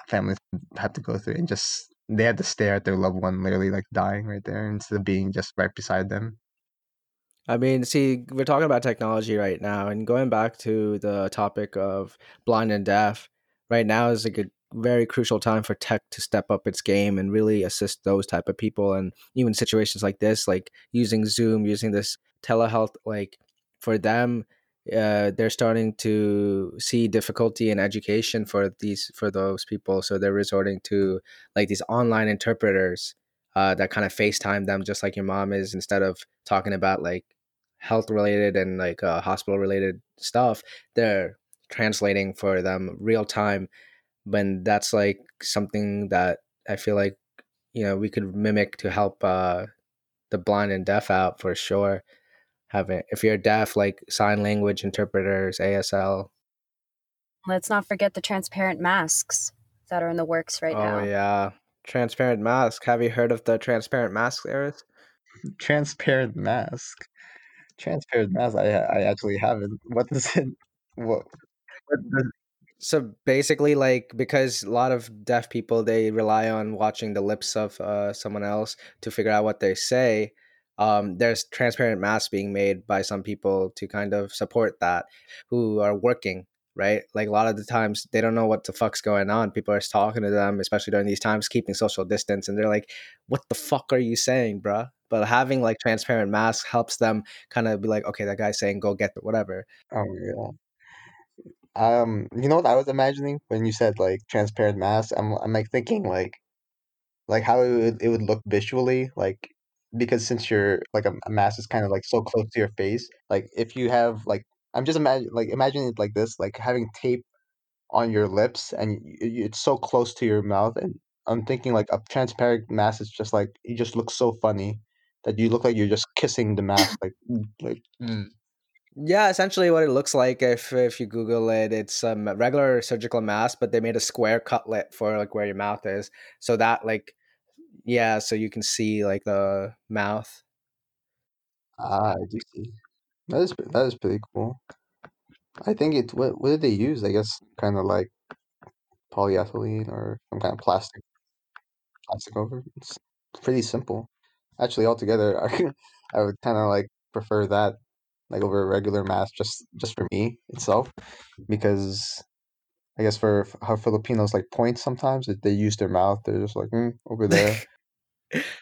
Speaker 1: families have to go through and just they had to stare at their loved one literally like dying right there instead of being just right beside them.
Speaker 2: I mean, see, we're talking about technology right now, and going back to the topic of blind and deaf, right now is like a very crucial time for tech to step up its game and really assist those type of people, and even situations like this, like using Zoom, using this telehealth, like for them, uh, they're starting to see difficulty in education for these for those people, so they're resorting to like these online interpreters uh, that kind of FaceTime them, just like your mom is, instead of talking about like health related and like uh, hospital related stuff. They're translating for them real time when that's like something that i feel like you know we could mimic to help uh the blind and deaf out for sure having if you're deaf like sign language interpreters asl
Speaker 4: Let's not forget the transparent masks that are in the works right
Speaker 2: oh
Speaker 4: now.
Speaker 2: Oh yeah transparent mask have you heard of the transparent mask Eris?
Speaker 1: Transparent mask. Transparent mask. I I actually haven't. What does it? What? what does,
Speaker 2: so basically like because a lot of deaf people they rely on watching the lips of uh, someone else to figure out what they say um, there's transparent masks being made by some people to kind of support that who are working right? Like a lot of the times they don't know what the fuck's going on. People are talking to them especially during these times keeping social distance and they're like what the fuck are you saying bruh? But having like transparent masks helps them kind of be like okay that guy's saying go get the whatever.
Speaker 1: Oh yeah. Um, you know what I was imagining when you said like transparent masks? I'm I'm like thinking like like how it would it would look visually, like because since you're like a, a mask is kind of like so close to your face, like if you have like I'm just imagine like imagine it like this, like having tape on your lips and y y it's so close to your mouth, and I'm thinking like a transparent mask is just like you just look so funny that you look like you're just kissing the mask, like mm, like mm.
Speaker 2: Yeah, essentially what it looks like if if you Google it, it's a regular surgical mask, but they made a square cutlet for like where your mouth is, so that like yeah, so you can see like the mouth.
Speaker 1: ah, I do see. That is that is pretty cool. I think it what what did they use? I guess kind of like polyethylene or some kind of plastic plastic over. It's pretty simple. Actually, altogether, I I would kind of like prefer that like over a regular mask just just for me itself because I guess for how Filipinos like point sometimes if they use their mouth, they're just like mm, over there.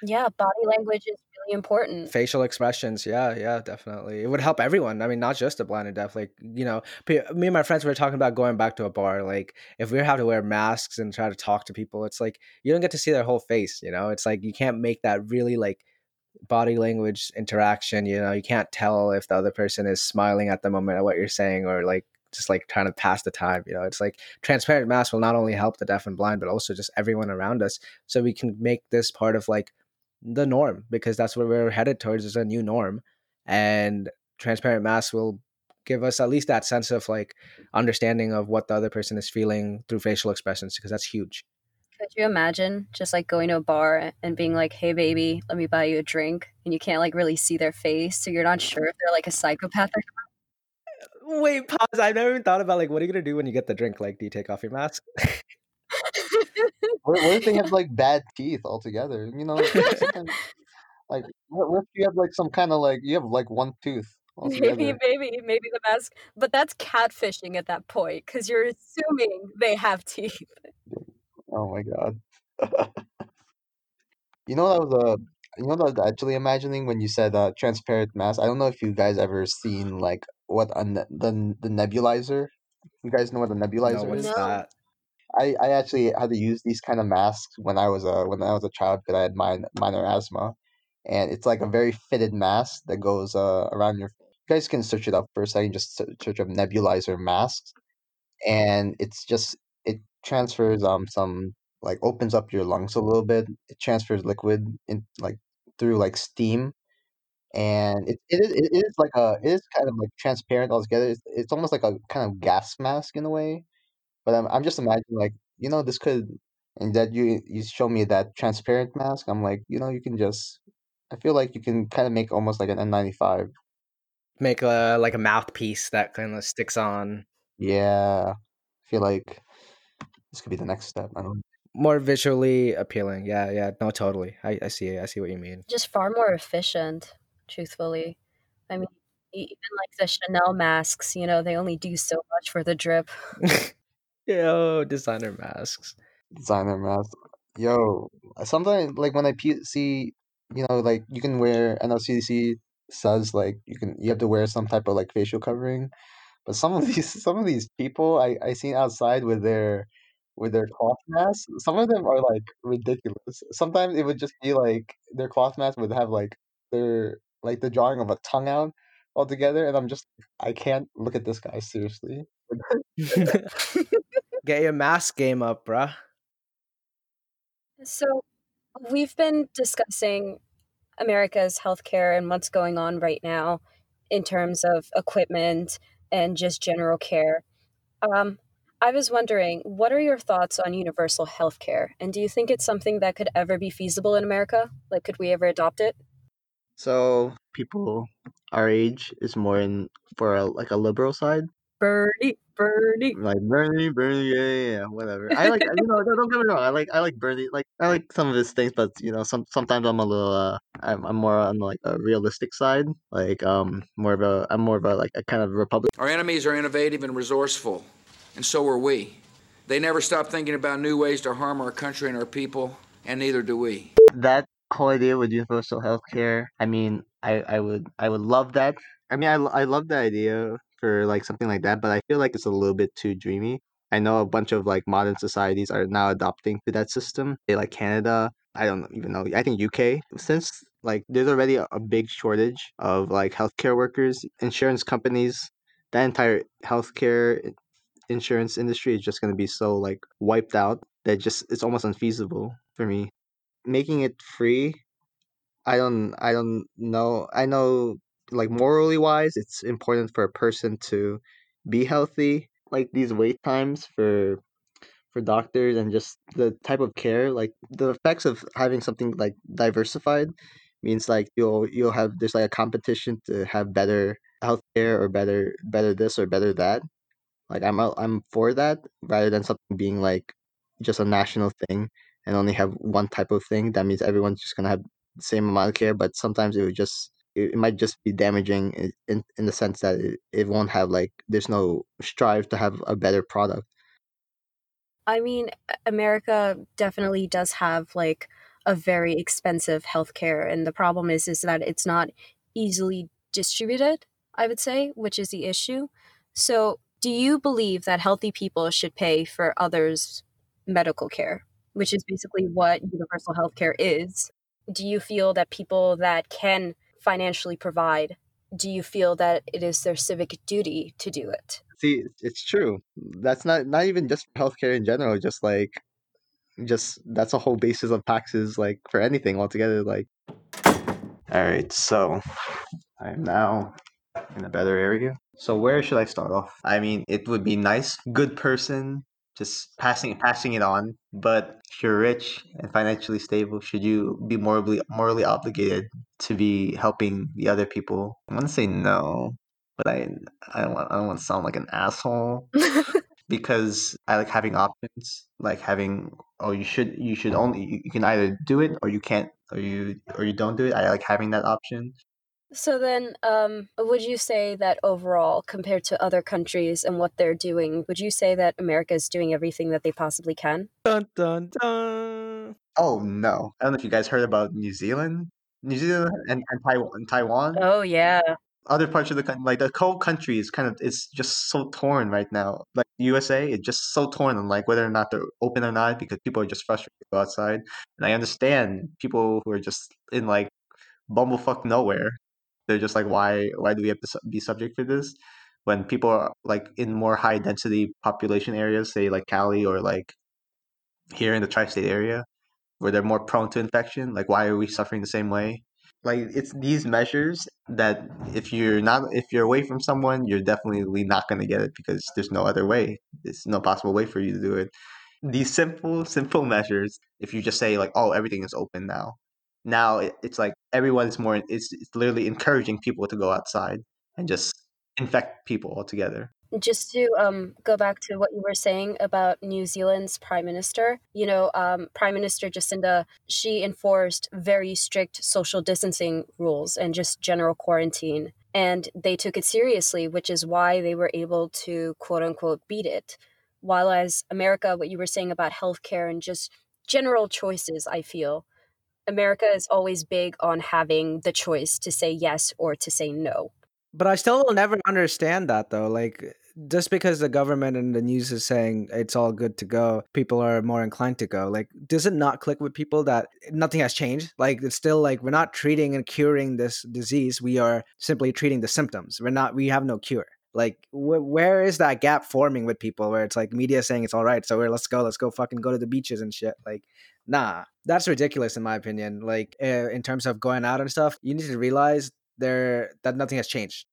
Speaker 4: Yeah, body language is really important.
Speaker 2: Facial expressions, yeah, yeah, definitely. It would help everyone. I mean, not just the blind and deaf. Like, you know, me and my friends were talking about going back to a bar. Like, if we have to wear masks and try to talk to people, it's like you don't get to see their whole face. You know, it's like you can't make that really like body language interaction you know you can't tell if the other person is smiling at the moment at what you're saying or like just like trying to pass the time you know? It's like transparent masks will not only help the deaf and blind but also just everyone around us so we can make this part of like the norm because that's where we're headed towards is a new norm and transparent masks will give us at least that sense of like understanding of what the other person is feeling through facial expressions because that's huge.
Speaker 4: Could you imagine just like going to a bar and being like, "Hey, baby, let me buy you a drink," and you can't like really see their face, so you're not sure if they're like a psychopath or
Speaker 2: Wait, pause. I've never even thought about like what are you gonna do when you get the drink? Like, do you take off your mask?
Speaker 1: What, what if they have like bad teeth altogether? You know, like what, if you have like some kind of like you have like one tooth
Speaker 3: Maybe, maybe, maybe the mask, but that's catfishing at that point because you're assuming they have teeth.
Speaker 1: Oh my god. You know that was a. you know that I was actually imagining when you said uh transparent mask. I don't know if you guys ever seen like what a ne- the the nebulizer. You guys know what a
Speaker 2: No,
Speaker 1: nebulizer
Speaker 2: what
Speaker 1: is?
Speaker 2: is
Speaker 3: No.
Speaker 2: that?
Speaker 1: I, I actually had to use these kind of masks when I was a when I was a child because I had mine, minor asthma, and it's like a very fitted mask that goes uh around your. You guys can search it up for a second. Just search up nebulizer masks, and it's just it transfers um some like opens up your lungs a little bit. It transfers liquid in like through like steam, and it it is it is like a it is kind of like transparent altogether. It's, it's almost like a kind of gas mask in a way but I'm I'm just imagining like, you know, this could and that you you show me that transparent mask. I'm like, you know, you can just I feel like you can kind of make almost like an N95.
Speaker 2: Make a like a mouthpiece that kind of sticks on.
Speaker 1: Yeah. I feel like this could be the next step. I don't
Speaker 2: More visually appealing. Yeah, yeah. No, totally. I, I see. I see what you mean.
Speaker 3: Just far more efficient, truthfully. I mean, e- even like the Chanel masks, you know, they only do so much for the drip.
Speaker 2: Yo, designer masks.
Speaker 1: designer masks. Yo, uh, sometimes like when I see, you know, like you can wear I know CDC says like you can you have to wear some type of like facial covering, but some of these some of these people I I seen outside with their with their cloth masks, some of them are like ridiculous. Sometimes it would just be like their cloth mask would have like their like the drawing of a tongue out altogether, and I'm just I can't look at this guy seriously.
Speaker 2: Get your mask game up, bruh.
Speaker 3: So, we've been discussing America's healthcare and what's going on right now in terms of equipment and just general care. Um, I was wondering, what are your thoughts on universal healthcare? And do you think it's something that could ever be feasible in America? Like, could we ever adopt it?
Speaker 1: So people our age is more in for a, like a liberal side.
Speaker 3: Bernie, Bernie.
Speaker 1: Like Bernie, Bernie, yeah, yeah, yeah, whatever. I like, you know, don't get me wrong. I like, I like Bernie. Like, I like some of his things, but you know, some sometimes I'm a little, uh, I'm, I'm more on like a realistic side. Like, um, more of a, I'm more of a like a kind of Republican.
Speaker 5: Our enemies are innovative and resourceful, and so are we. They never stop thinking about new ways to harm our country and our people, and neither do we.
Speaker 1: That whole idea with universal healthcare. I mean, I, I would, I would love that. I mean, I, I love the idea for like something like that, but I feel like it's a little bit too dreamy. I know a bunch of like modern societies are now adopting to that system. They like Canada. I don't even know. I think UK. Since like there's already a, a big shortage of like healthcare workers, insurance companies, that entire healthcare insurance industry is just going to be so like wiped out that just it's almost unfeasible for me. Making it free, I don't I don't know. I know like morally wise, it's important for a person to be healthy. Like these wait times for for doctors and just the type of care, like the effects of having something like diversified means like you'll you'll have there's like a competition to have better healthcare or better better this or better that. Like I'm I'm for that rather than something being like just a national thing and only have one type of thing. That means everyone's just gonna have the same amount of care, but sometimes it would just it, might just be damaging i- in in the sense that it, it won't have like there's no strive to have a better product.
Speaker 3: I mean, America definitely does have like a very expensive healthcare, and the problem is is that it's not easily distributed. I would say, which is the issue. So, do you believe that healthy people should pay for others' medical care, which is basically what universal healthcare is? Do you feel that people that can financially provide, do you feel that it is their civic duty to do it?
Speaker 1: See, it's true. That's not not even just healthcare in general. Just like just that's a whole basis of taxes, like for anything altogether. Like, all right, so I'm now in a better area. So where should I start off? I mean, it would be nice, good person, just passing passing it on. But if you're rich and financially stable, should you be morally morally obligated to be helping the other people? I'm gonna say no, but I I don't want I don't want to sound like an asshole because I like having options, like having oh you should you should only you can either do it or you can't or you or you don't do it. I like having that option.
Speaker 3: So then, um, would you say that overall, compared to other countries and what they're doing, would you say that America is doing everything that they possibly can?
Speaker 2: Dun dun dun.
Speaker 1: Oh no! I don't know if you guys heard about New Zealand, New Zealand and, and Taiwan. Taiwan.
Speaker 3: Oh yeah,
Speaker 1: Other parts of the country, like the whole country, is kind of it's just so torn right now. Like USA, it's just so torn on like whether or not they're open or not because people are just frustrated to go outside. And I understand people who are just in like bumblefuck nowhere. They're just like, why why do we have to be subject to this? When people are like in more high density population areas, say like Cali or like here in the tri-state area, where they're more prone to infection, like why are we suffering the same way? Like it's these measures that if you're not if you're away from someone, you're definitely not going to get it because there's no other way. There's no possible way for you to do it. These simple simple measures, if you just say like, oh, everything is open now, now it's like everyone's more it's, it's literally encouraging people to go outside and just infect people altogether
Speaker 3: just to um, go back to what you were saying about New Zealand's prime minister, you know, um, Prime Minister Jacinda, she enforced very strict social distancing rules and just general quarantine. And they took it seriously, which is why they were able to quote unquote beat it. While as America, what you were saying about healthcare and just general choices, I feel America is always big on having the choice to say yes or to say no.
Speaker 2: But I still will never understand that though. Like just because the government and the news is saying it's all good to go, people are more inclined to go. Like, does it not click with people that nothing has changed? Like, it's still like we're not treating and curing this disease. We are simply treating the symptoms. We're not. We have no cure. Like, wh- where is that gap forming with people where it's like media saying it's all right, so we're, let's go, let's go, fucking go to the beaches and shit. Like, nah, that's ridiculous in my opinion. Like, uh, in terms of going out and stuff, you need to realize there that nothing has changed.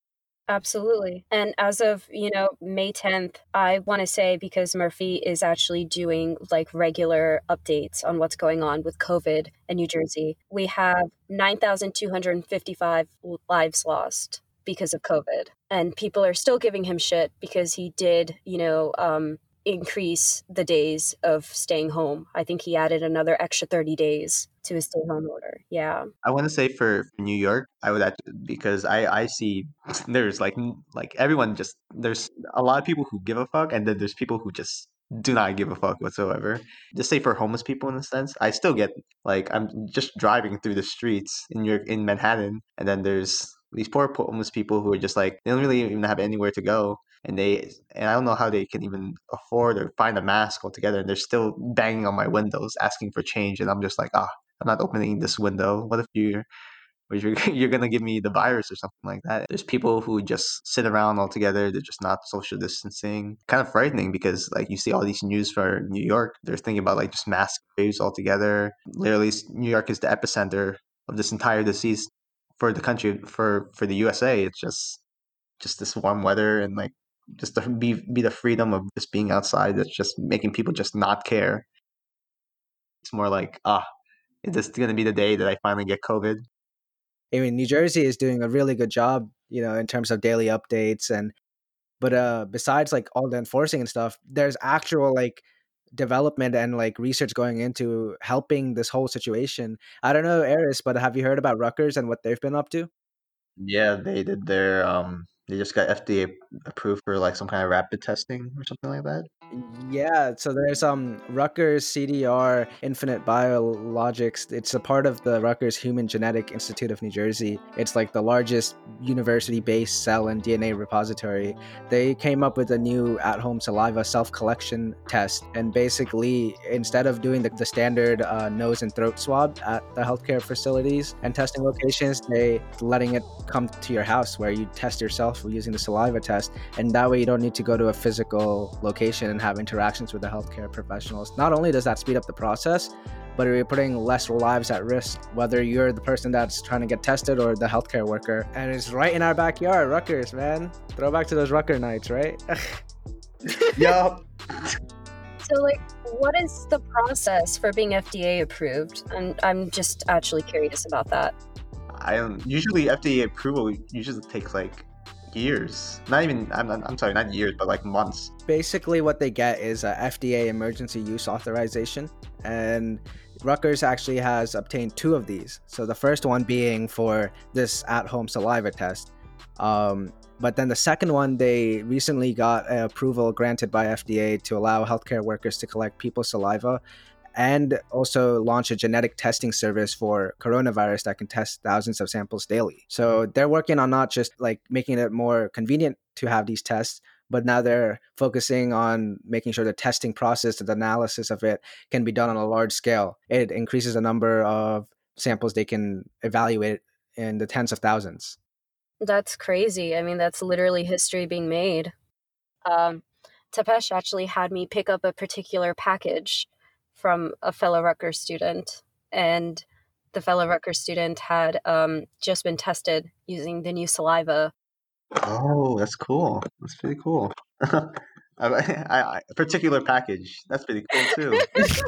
Speaker 3: Absolutely. And as of, you know, May 10th, I want to say because Murphy is actually doing like regular updates on what's going on with COVID in New Jersey, we have 9,255 lives lost because of COVID. And people are still giving him shit because he did, you know, um, increase the days of staying home. I think he added another extra 30 days to his stay home order. Yeah.
Speaker 1: I want to say for, New York, I would actually because I I see there's like like everyone just there's a lot of people who give a fuck, and then there's people who just do not give a fuck whatsoever. Just say for homeless people in a sense, I still get like I'm just driving through the streets in New York in Manhattan, and then there's these poor homeless people who are just like they don't really even have anywhere to go and they and I don't know how they can even afford or find a mask altogether and they're still banging on my windows asking for change and I'm just like ah I'm not opening this window. What if you or you're, you're gonna give me the virus or something like that? There's people who just sit around all together they're just not social distancing. Kind of frightening because like you see all these news for New York. They're thinking about like just mass graves altogether. Literally New York is the epicenter of this entire disease for the country for for the USA it's just just this warm weather and like just to be be the freedom of just being outside that's just making people just not care it's more like ah is this going to be the day that I finally get COVID
Speaker 2: I mean, New Jersey is doing a really good job, you know, in terms of daily updates and but uh besides like all the enforcing and stuff, there's actual like development and like research going into helping this whole situation. I don't know, Eris, but have you heard about Rutgers and what they've been up to?
Speaker 1: yeah they did their um they just got FDA approved for like some kind of rapid testing or something like that
Speaker 2: Yeah, so there's um Rutgers CDR Infinite Biologics. It's a part of the Rutgers Human Genetic Institute of New Jersey. It's like the largest university-based cell and DNA repository. They came up with a new at-home saliva self-collection test, and basically instead of doing the, the standard uh, nose and throat swab at the healthcare facilities and testing locations, they letting it come to your house where you test yourself using the saliva test, and that way you don't need to go to a physical location and have interactions with the healthcare professionals. Not only does that speed up the process, but you're putting less lives at risk, whether you're the person that's trying to get tested or the healthcare worker. And it's right in our backyard, Rutgers, man. Throw back to those Rucker nights, right?
Speaker 1: yup
Speaker 3: So, like, what is the process for being FDA approved? I'm, I'm just actually curious about that.
Speaker 1: I don't usually FDA approval usually takes like years. Not even. I'm, I'm sorry, not years, but like months.
Speaker 2: Basically, what they get is a FDA emergency use authorization, and Rutgers actually has obtained two of these. So the first one being for this at-home saliva test. Um, but then the second one, they recently got approval granted by FDA to allow healthcare workers to collect people's saliva and also launch a genetic testing service for coronavirus that can test thousands of samples daily. So they're working on not just like making it more convenient to have these tests, but now they're focusing on making sure the testing process the analysis of it can be done on a large scale. It increases the number of samples they can evaluate in the tens of thousands.
Speaker 4: That's crazy. I mean, that's literally history being made. Um, Tapesh actually had me pick up a particular package from a fellow Rutgers student, and the fellow Rutgers student had um, just been tested using the new saliva.
Speaker 1: Oh, that's cool. That's pretty cool. I, I, a particular package. That's pretty cool too.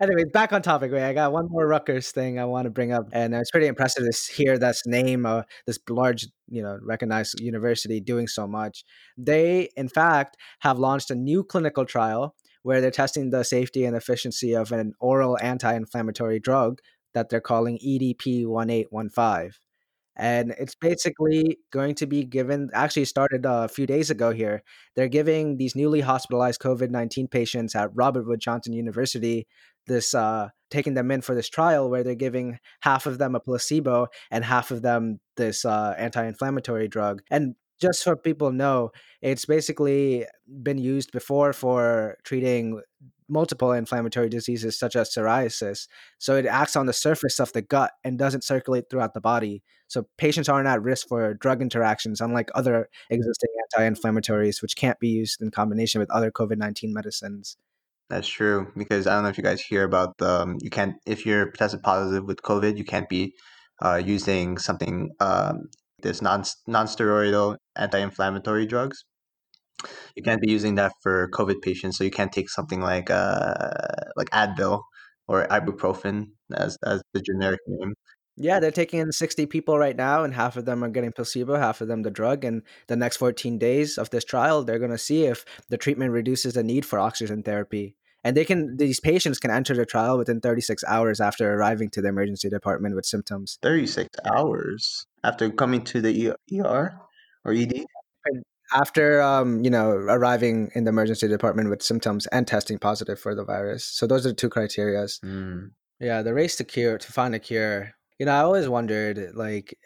Speaker 2: Anyway, back on topic. Wait, I got one more Rutgers thing I want to bring up, and it's pretty impressive to hear this name, uh, this large, you know, recognized university doing so much. They, in fact, have launched a new clinical trial where they're testing the safety and efficiency of an oral anti-inflammatory drug that they're calling EDP 1815 and it's basically going to be given actually started a few days ago here they're giving these newly hospitalized covid-19 patients at robert wood johnson university this uh taking them in for this trial where they're giving half of them a placebo and half of them this uh, anti-inflammatory drug. And just so people know, it's basically been used before for treating multiple inflammatory diseases such as psoriasis. So it acts on the surface of the gut and doesn't circulate throughout the body. So patients aren't at risk for drug interactions, unlike other existing anti inflammatories, which can't be used in combination with other COVID 19 medicines.
Speaker 1: That's true because I don't know if you guys hear about the um, you can't if you're tested positive with COVID, you can't be uh, using something um, this non non-steroidal anti-inflammatory drugs. You can't be using that for COVID patients, so you can't take something like uh, like Advil or ibuprofen as as the generic name.
Speaker 2: Yeah, they're taking in 60 people right now, and half of them are getting placebo, half of them the drug. And the next 14 days of this trial, they're going to see if the treatment reduces the need for oxygen therapy. And they can these patients can enter the trial within 36 hours after arriving to the emergency department with symptoms.
Speaker 1: 36 hours after coming to the ER or ED?
Speaker 2: After um, you know, arriving in the emergency department with symptoms and testing positive for the virus. So those are the two criterias.
Speaker 1: Mm.
Speaker 2: Yeah, the race to cure to find a cure. You know, I always wondered like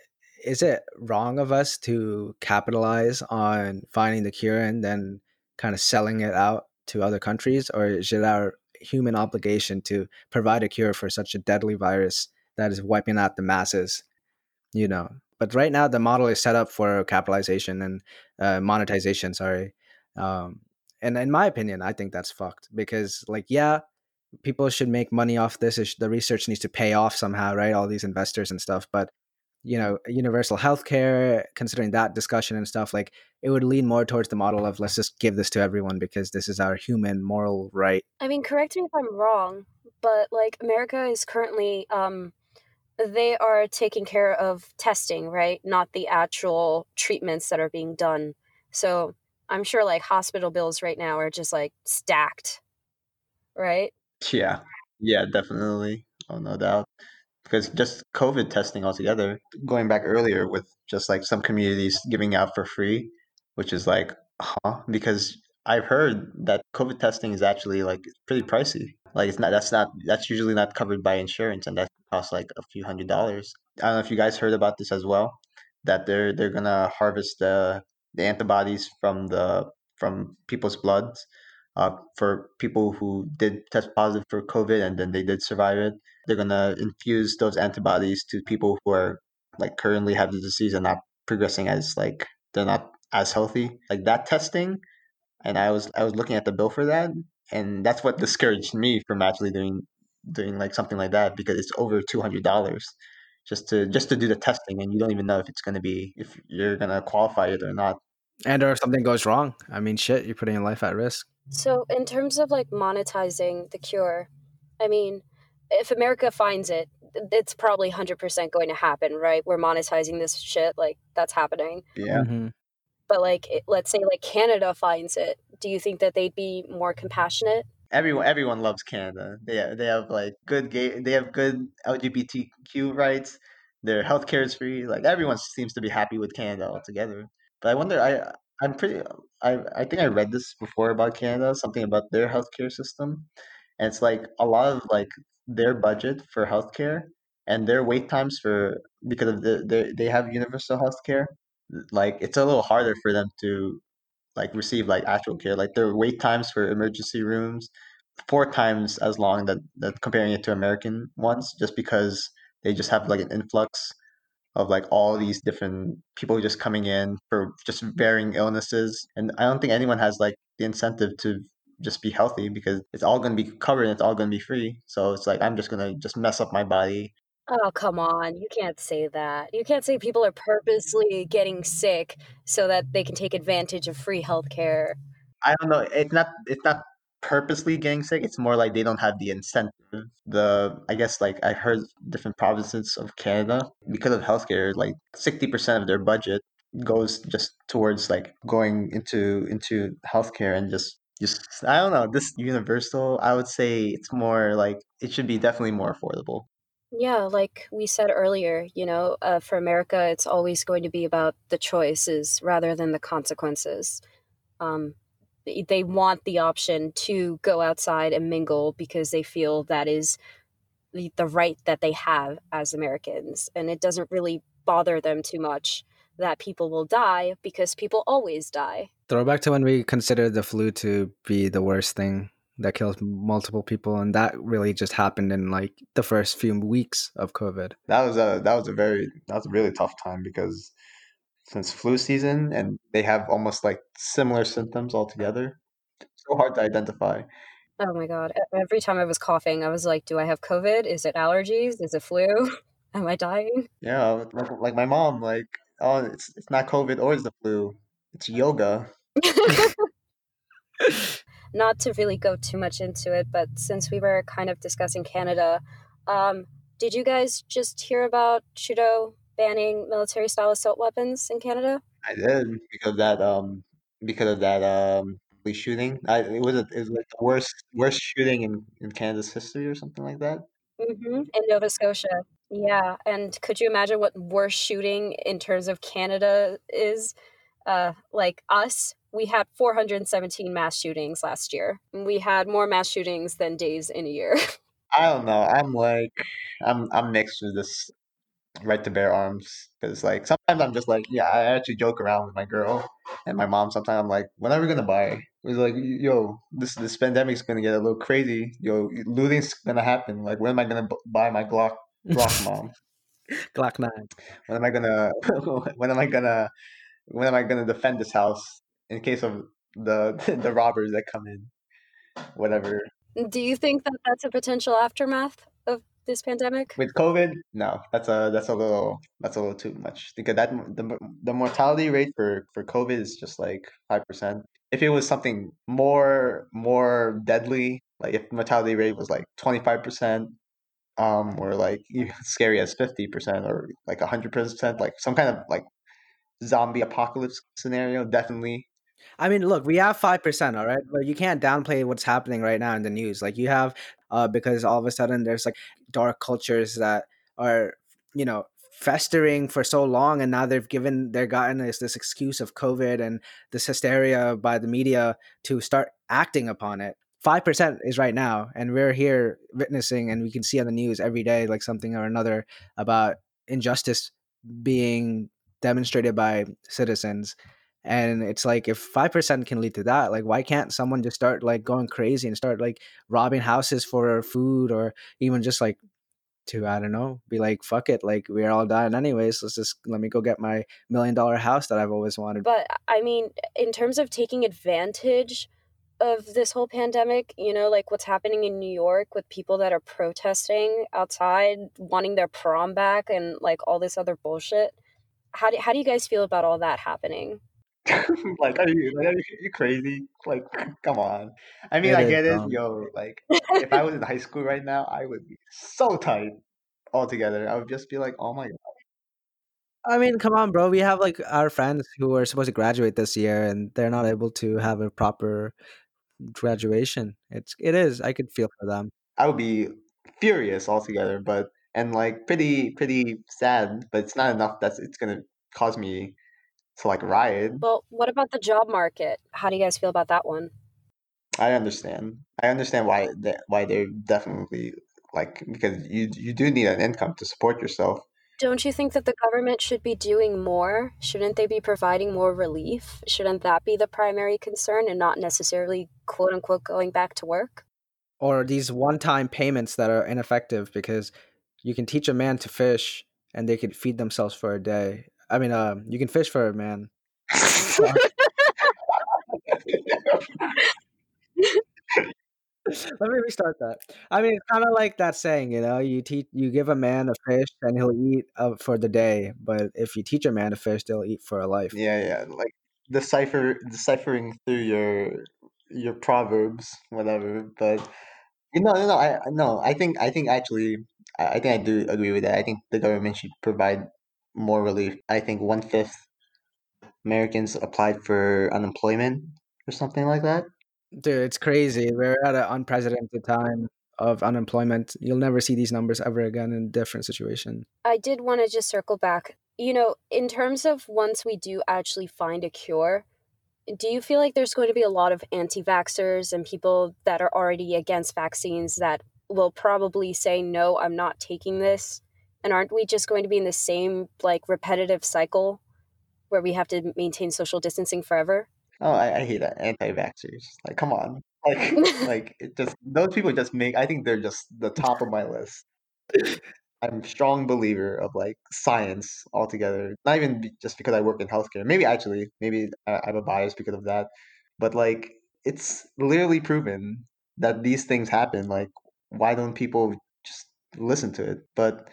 Speaker 2: is it wrong of us to capitalize on finding the cure and then kind of selling it out to other countries, or is it our human obligation to provide a cure for such a deadly virus that is wiping out the masses? You know, but right now the model is set up for capitalization and uh, monetization. Sorry, um, and in my opinion, I think that's fucked because, like, yeah, people should make money off this. The research needs to pay off somehow, right? All these investors and stuff, but you know universal healthcare considering that discussion and stuff like it would lean more towards the model of let's just give this to everyone because this is our human moral right.
Speaker 4: I mean correct me if i'm wrong but like america is currently um they are taking care of testing right? Not the actual treatments that are being done. So i'm sure like hospital bills right now are just like stacked right?
Speaker 1: Yeah. Yeah definitely. Oh no doubt because just COVID testing altogether, going back earlier with just like some communities giving out for free, which is like, huh? Because I've heard that COVID testing is actually like pretty pricey. Like it's not that's not that's usually not covered by insurance, and that costs like a few hundred dollars. I don't know if you guys heard about this as well. That they're they're gonna harvest the the antibodies from the from people's bloods uh, for people who did test positive for COVID and then they did survive it. They're gonna infuse those antibodies to people who are like currently have the disease and not progressing as like they're not as healthy. Like that testing, and I was I was looking at the bill for that, and that's what discouraged me from actually doing doing like something like that because it's over two hundred dollars just to just to do the testing, and you don't even know if it's gonna be if you're gonna qualify it or not.
Speaker 2: And or if something goes wrong, I mean, shit, you're putting your life at risk.
Speaker 4: So, in terms of like monetizing the cure, I mean, if America finds it,
Speaker 3: it's probably 100% going to happen, right? We're monetizing this shit. Like, that's happening.
Speaker 1: Yeah.
Speaker 2: Mhm.
Speaker 3: But, like, it, let's say, like, Canada finds it. Do you think that they'd be more compassionate?
Speaker 1: Everyone everyone loves Canada. They they have like good gay they have good LGBTQ rights. Their healthcare is free. Like everyone seems to be happy with Canada altogether. But I wonder I I'm pretty I I think I read this before about Canada, something about their healthcare system. And it's like a lot of like their budget for healthcare and their wait times for because of the, the they have universal healthcare. Like it's a little harder for them to like receive like actual care. Like their wait times for emergency rooms four times as long that, that comparing it to American ones, just because they just have like an influx of like all these different people just coming in for just varying illnesses. And I don't think anyone has like the incentive to just be healthy because it's all going to be covered and it's all going to be free. So it's like I'm just going to just mess up my body.
Speaker 3: Oh, come on. You can't say that. You can't say people are purposely getting sick so that they can take advantage of free healthcare.
Speaker 1: I don't know. It's not. It's not purposely getting sick. It's more like they don't have the incentive. The I guess like I heard different provinces of Canada because of healthcare, like sixty percent of their budget goes just towards like going into into healthcare and just just I don't know. This universal, I would say it's more like it should be definitely more affordable.
Speaker 3: Yeah, like we said earlier, you know, uh, for America, it's always going to be about the choices rather than the consequences. Um, they- they want the option to go outside and mingle because they feel that is the, the right that they have as Americans. And it doesn't really bother them too much that people will die because people always die.
Speaker 2: Throwback to when we considered the flu to be the worst thing that kills multiple people, and that really just happened in like the first few weeks of COVID.
Speaker 1: That was a that was a very that was a really tough time because since flu season and they have almost like similar symptoms altogether. So hard to identify.
Speaker 3: Oh my God. Every time I was coughing, I was like, do I have COVID? Is it allergies? Is it flu? Am I dying?
Speaker 1: Yeah, like, like my mom, like, oh, it's it's not COVID or it's the flu. It's yoga.
Speaker 3: Not to really go too much into it, but since we were kind of discussing Canada, um, did you guys just hear about Trudeau banning military style assault weapons in Canada?
Speaker 1: I did because of that um because of that um police shooting. I it was a, it was like the worst worst shooting in in Canada's history or something like that.
Speaker 3: hmm In Nova Scotia. Yeah. And could you imagine what worse shooting in terms of Canada is? Uh, like us, we had 417 mass shootings last year. We had more mass shootings than days in a year.
Speaker 1: I don't know. I'm like I'm I'm mixed with this right to bear arms because like sometimes I'm just like yeah I actually joke around with my girl and my mom sometimes. I'm like when are we gonna buy? It was like yo this this pandemic's gonna get a little crazy. Yo looting's gonna happen. Like when am I gonna bu- buy my Glock Glock mom?
Speaker 2: Glock 9.
Speaker 1: when am I gonna when am I gonna when am I gonna defend this house in case of the the robbers that come in? Whatever.
Speaker 3: Do you think that that's a potential aftermath? of this pandemic?
Speaker 1: with COVID, no, that's a that's a little that's a little too much because that the the mortality rate for for COVID is just like five percent. If it was something more more deadly, like if mortality rate was like twenty five percent, um, or like scary as fifty percent or like hundred percent, like some kind of like zombie apocalypse scenario, definitely.
Speaker 2: I mean, look, we have five percent, all right, but you can't downplay what's happening right now in the news. Like you have, uh, because all of a sudden there's like dark cultures that are, you know, festering for so long, and now they've given they're gotten this this excuse of COVID and this hysteria by the media to start acting upon it. Five percent is right now, and we're here witnessing, and we can see on the news every day like something or another about injustice being demonstrated by citizens and it's like if 5% can lead to that like why can't someone just start like going crazy and start like robbing houses for food or even just like to i don't know be like fuck it like we're all dying anyways let's just let me go get my million dollar house that i've always wanted
Speaker 3: But I mean, in terms of taking advantage of this whole pandemic, you know, like what's happening in New York with people that are protesting outside, wanting their prom back, and like all this other bullshit. How do, how do you guys feel about all that happening?
Speaker 1: like, are you like are you, crazy? Like, come on. I mean,
Speaker 2: It
Speaker 1: I
Speaker 2: is
Speaker 1: get it, yo. Like, if I was in high school right now, I would be so tight. altogether, I would just be like, oh my god.
Speaker 2: I mean, come on, bro. We have like our friends who are supposed to graduate this year, and they're not able to have a proper graduation. It's it is. I could feel for them.
Speaker 1: I would be furious altogether, but and like pretty pretty sad, but it's not enough That's it's gonna cause me to like mm-hmm. riot.
Speaker 3: Well, what about the job market? How do you guys feel about that one?
Speaker 1: I understand. I understand why they, why they're definitely like because you you do need an income to support yourself.
Speaker 3: Don't you think that the government should be doing more? Shouldn't they be providing more relief? Shouldn't that be the primary concern and not necessarily quote unquote going back to work?
Speaker 2: Or these one-time payments that are ineffective because you can teach a man to fish and they could feed themselves for a day. I mean, uh, you can fish for a man. Let me restart that. I mean, it's kind of like that saying, you know, you teach, you give a man a fish and he'll eat uh, for the day, but if you teach a man to fish, they'll eat for a life.
Speaker 1: Yeah, yeah, like decipher deciphering through your your proverbs, whatever. But you know, no, no, I no, I think I think actually, I, I think I do agree with that. I think the government should provide more relief. I think one fifth Americans applied for unemployment or something like that.
Speaker 2: Dude, it's crazy. We're at an unprecedented time of unemployment. You'll never see these numbers ever again in a different situation.
Speaker 3: I did want to just circle back. You know, in terms of once we do actually find a cure, do you feel like there's going to be a lot of anti vaxxers and people that are already against vaccines that will probably say, no, I'm not taking this? And aren't we just going to be in the same, like, repetitive cycle where we have to maintain social distancing forever?
Speaker 1: Oh, I, I hate that anti-vaxxers. Like, come on. Like, like it just those people just make. I think they're just the top of my list. I'm a strong believer of like science altogether. Not even be- just because I work in healthcare. Maybe actually, maybe I I have a bias because of that. But like, it's literally proven that these things happen. Like, why don't people just listen to it? But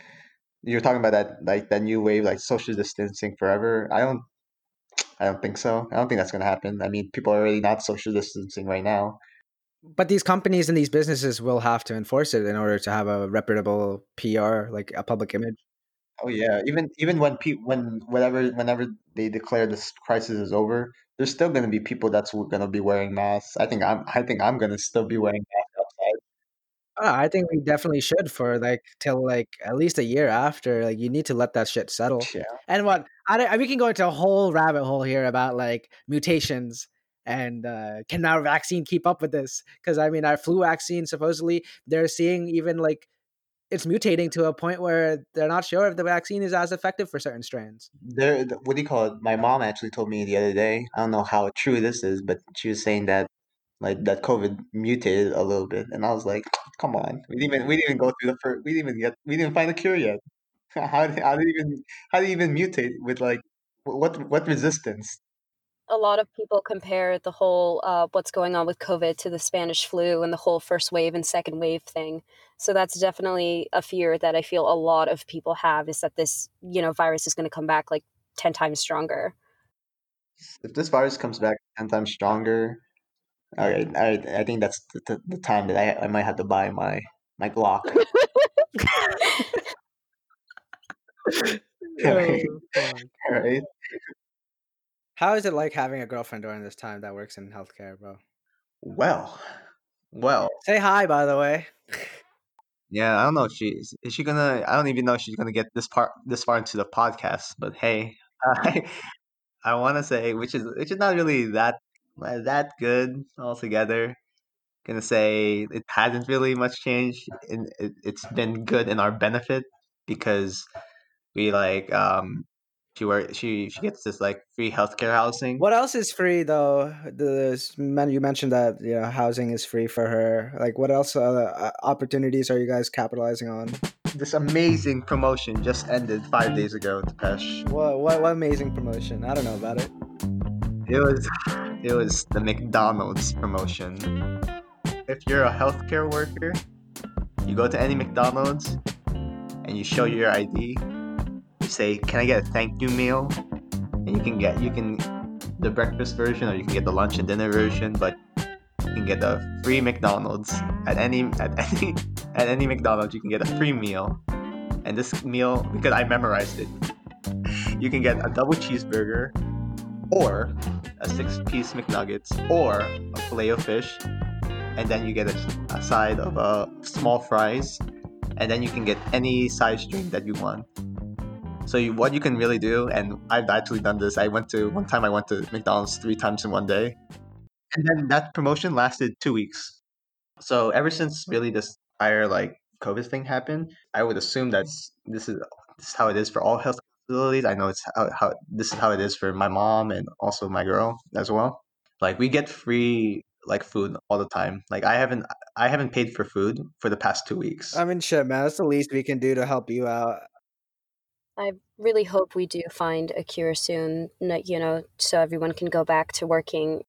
Speaker 1: you're talking about that like that new wave, like social distancing forever. I don't I don't think so. I don't think that's gonna happen. I mean, people are already not social distancing right now.
Speaker 2: But these companies and these businesses will have to enforce it in order to have a reputable PR, like a public image.
Speaker 1: Oh yeah, even even when pe- when whatever whenever they declare this crisis is over, there's still gonna be people that's gonna be wearing masks. I think I'm I think I'm gonna still be wearing masks.
Speaker 2: Uh, I think we definitely should for like till like at least a year after. Like you need to let that shit settle.
Speaker 1: Yeah.
Speaker 2: And what I, don't- we can go into a whole rabbit hole here about like mutations and uh, can our vaccine keep up with this? Because I mean, our flu vaccine supposedly they're seeing even like it's mutating to a point where they're not sure if the vaccine is as effective for certain strains.
Speaker 1: There, what do you call it? My mom actually told me the other day. I don't know how true this is, but she was saying that like that COVID mutated a little bit, and I was like, come on, we didn't even we didn't even go through the first. We didn't even get we didn't find a cure yet. How did how did even how did even mutate with like what what resistance?
Speaker 3: a lot of people compare the whole uh, what's going on with COVID to the Spanish flu and the whole first wave and second wave thing. So that's definitely a fear that I feel a lot of people have is that this you know virus is going to come back like ten times stronger.
Speaker 1: If this virus comes back ten times stronger, all right, all right, I think that's the, the, the time that I I might have to buy my my Glock. Right.
Speaker 2: Oh.
Speaker 1: All right.
Speaker 2: How is it like having a girlfriend during this time that works in healthcare, bro?
Speaker 1: Well, well,
Speaker 2: Say hi, by the way.
Speaker 1: yeah. I don't know if she is, is she gonna. I don't even know if she's gonna get this part this far into the podcast. But hey, I I want to say which is which is not really that that good altogether. Gonna say it hasn't really much changed. And it, it's been good in our benefit because we like um she work she she gets this like free healthcare housing.
Speaker 2: What else is free though? The men- you mentioned that you know housing is free for her. Like, what else uh, opportunities are you guys capitalizing on?
Speaker 1: This amazing promotion just ended five days ago, Tapesh.
Speaker 2: What what, what amazing promotion? I don't know about it.
Speaker 1: It was it was the McDonald's promotion. If you're a healthcare worker, you go to any McDonald's and you show your ID. You say, "Can I get a thank you meal?" And you can get you can the breakfast version or you can get the lunch and dinner version, but you can get a free McDonald's at any at any at any McDonald's. You can get a free meal, and this meal because I memorized it. You can get a double cheeseburger, or a six-piece McNuggets, or a fillet of fish, and then you get a, a side of uh, small fries, and then you can get any size drink that you want. So you, what you can really do, and I've actually done this. I went to one time. I went to McDonald's three times in one day, and then that promotion lasted two weeks. So ever since really this entire like COVID thing happened, I would assume that this is this is how it is for all health facilities. I know it's how, how this is how it is for my mom and also my girl as well. Like we get free like food all the time. Like I haven't I haven't paid for food for the past two weeks.
Speaker 2: I mean, shit, man. That's the least we can do to help you out.
Speaker 3: I really hope we do find a cure soon, you know, so everyone can go back to working.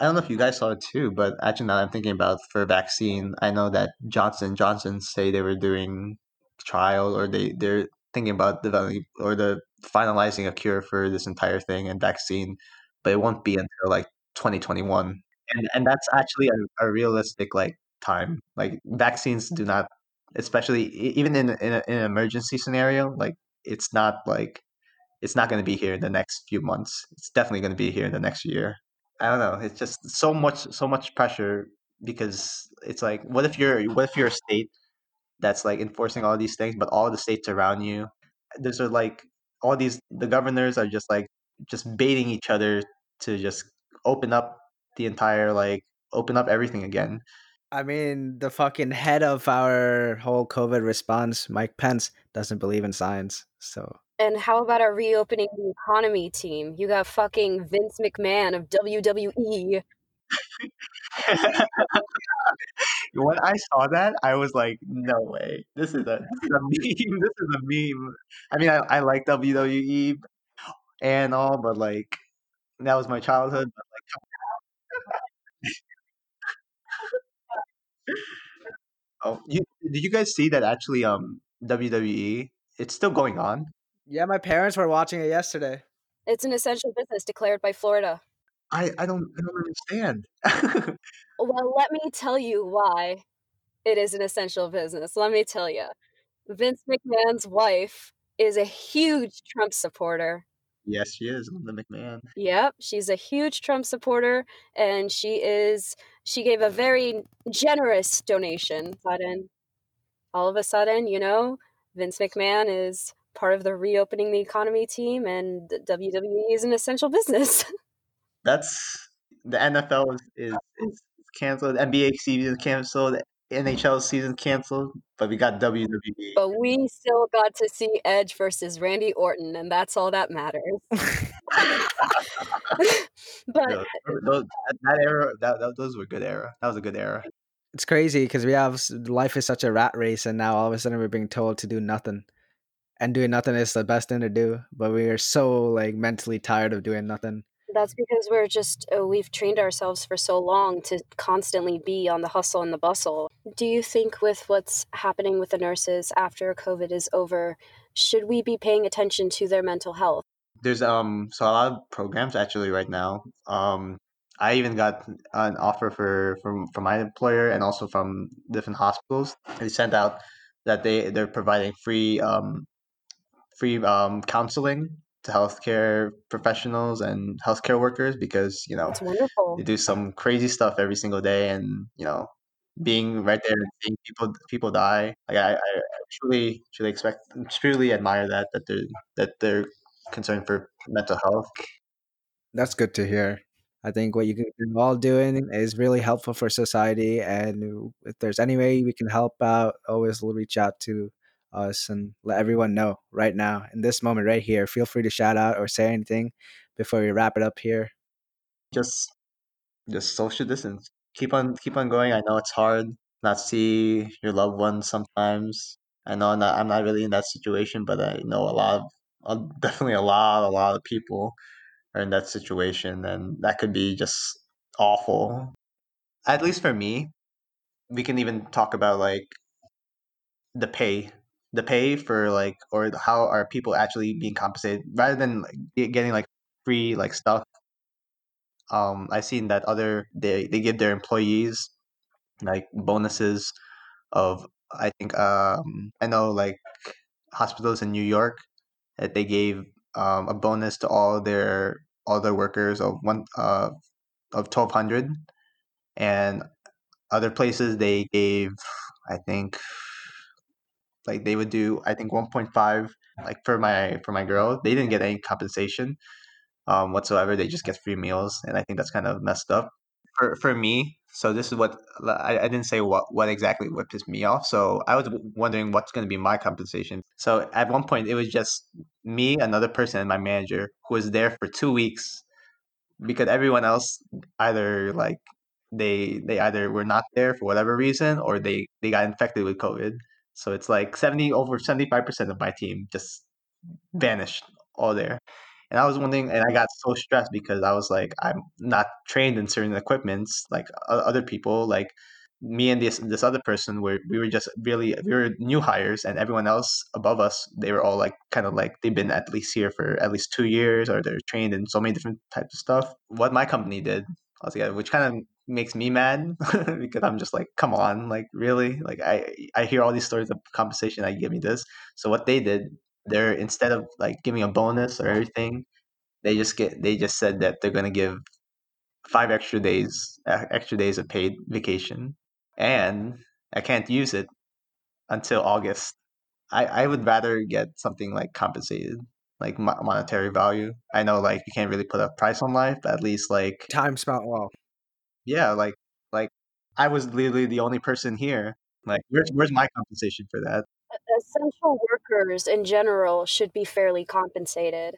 Speaker 1: I don't know if you guys saw it too, but actually now that I'm thinking about for a vaccine, I know that Johnson Johnson say they were doing trial or they they're thinking about developing or the finalizing a cure for this entire thing and vaccine, but it won't be until like 2021. And and that's actually a, a realistic like time. Like vaccines do not especially even in in, a, in an emergency scenario, like it's not like it's not going to be here in the next few months. It's definitely going to be here in the next year. I don't know. It's just so much so much pressure because it's like what if you're what if you're a state that's like enforcing all these things, but all the states around you, there's are like all these the governors are just like just baiting each other to just open up the entire like open up everything again.
Speaker 2: I mean, the fucking head of our whole COVID response, Mike Pence, doesn't believe in science. So
Speaker 3: And how about our reopening the economy team? You got fucking Vince McMahon of. WWE.
Speaker 1: when I saw that, I was like, "No way! This is a this is a meme. This is a meme." I mean, I, I like WWE and all, but like that was my childhood. But like, oh, you did you guys see that actually? Um, WWE it's still going on.
Speaker 2: yeah, my parents were watching it yesterday.
Speaker 3: It's an essential business declared by Florida.
Speaker 1: I I don't I don't understand.
Speaker 3: Well, let me tell you why it is an essential business. Let me tell you. Vince McMahon's wife is a huge Trump supporter.
Speaker 1: yes, she is Linda McMahon.
Speaker 3: Yep, she's a huge Trump supporter and she is she gave a very generous donation. Sudden all of a sudden, you know, Vince McMahon is part of the reopening the economy team and WWE is an essential business.
Speaker 1: That's the NFL is is, is canceled. NBA season canceled. NHL season canceled. But we got WWE.
Speaker 3: but we still got to see Edge versus Randy Orton and that's all that matters. but
Speaker 1: Yo, those, that, that era, that, that those were good era. That was a good era.
Speaker 2: It's crazy because we have life is such a rat race, and now all of a sudden we're being told to do nothing, and doing nothing is the best thing to do. But we are so like mentally tired of doing nothing.
Speaker 3: That's because we're just, uh, we've trained ourselves for so long to constantly be on the hustle and the bustle. Do you think, with what's happening with the nurses after COVID is over, should we be paying attention to their mental health?
Speaker 1: There's um so a lot of programs actually right now. Um, I even got an offer for from from my employer and also from different hospitals. They sent out that they they're providing free um free um counseling to healthcare professionals and healthcare workers because you know they do some crazy stuff every single day and you know being right there and seeing people people die. Like i, I truly truly expect truly admire that that they're that they're concerned for mental health.
Speaker 2: That's good to hear. I think what you can you're all doing is really helpful for society, and if there's any way we can help out, always reach out to us and let everyone know right now in this moment right here. Feel free to shout out or say anything before we wrap it up here.
Speaker 1: just just social distance keep on keep on going i know it's hard not see your loved ones sometimes i know I'm not, I'm not really in that situation but i know a lot of definitely a lot a lot of people are in that situation and that could be just awful at least for me we can even talk about like the pay the pay for like or how are people actually being compensated rather than like getting like free like stuff. Um i've seen that other they they give their employees like bonuses of i think um i know like hospitals in New York that they gave um, a bonus to all their all their workers of one uh, of twelve hundred, and other places they gave I think like they would do I think one point five like for my for my girl they didn't get any compensation um, whatsoever they just get free meals and I think that's kind of messed up. For for me so this is what I, I didn't say what what exactly what pissed me off so i was wondering what's going to be my compensation. So at one point it was just me another person and my manager who was there for two weeks because everyone else either like they they either were not there for whatever reason or they they got infected with covid so it's like 70 over 75% of my team just mm-hmm. vanished all there and I was wondering, and I got so stressed because I was like, I'm not trained in certain equipments like other people. Like me and this this other person, were we were just really we were new hires, and everyone else above us, they were all like kind of like they've been at least here for at least two years, or they're trained in so many different types of stuff. What my company did altogether, which kind of makes me mad because I'm just like, come on, like really, like I I hear all these stories of compensation, I give me this. So what they did they're instead of like giving a bonus or everything, they just get they just said that they're gonna give five extra days extra days of paid vacation, and I can't use it until August. I I would rather get something like compensated, like monetary value. I know like you can't really put a price on life, but at least like
Speaker 2: Time spent well.
Speaker 1: Yeah, like like I was literally the only person here. Like where's mm-hmm. where's my compensation for that?
Speaker 4: Essential workers in general should be fairly compensated.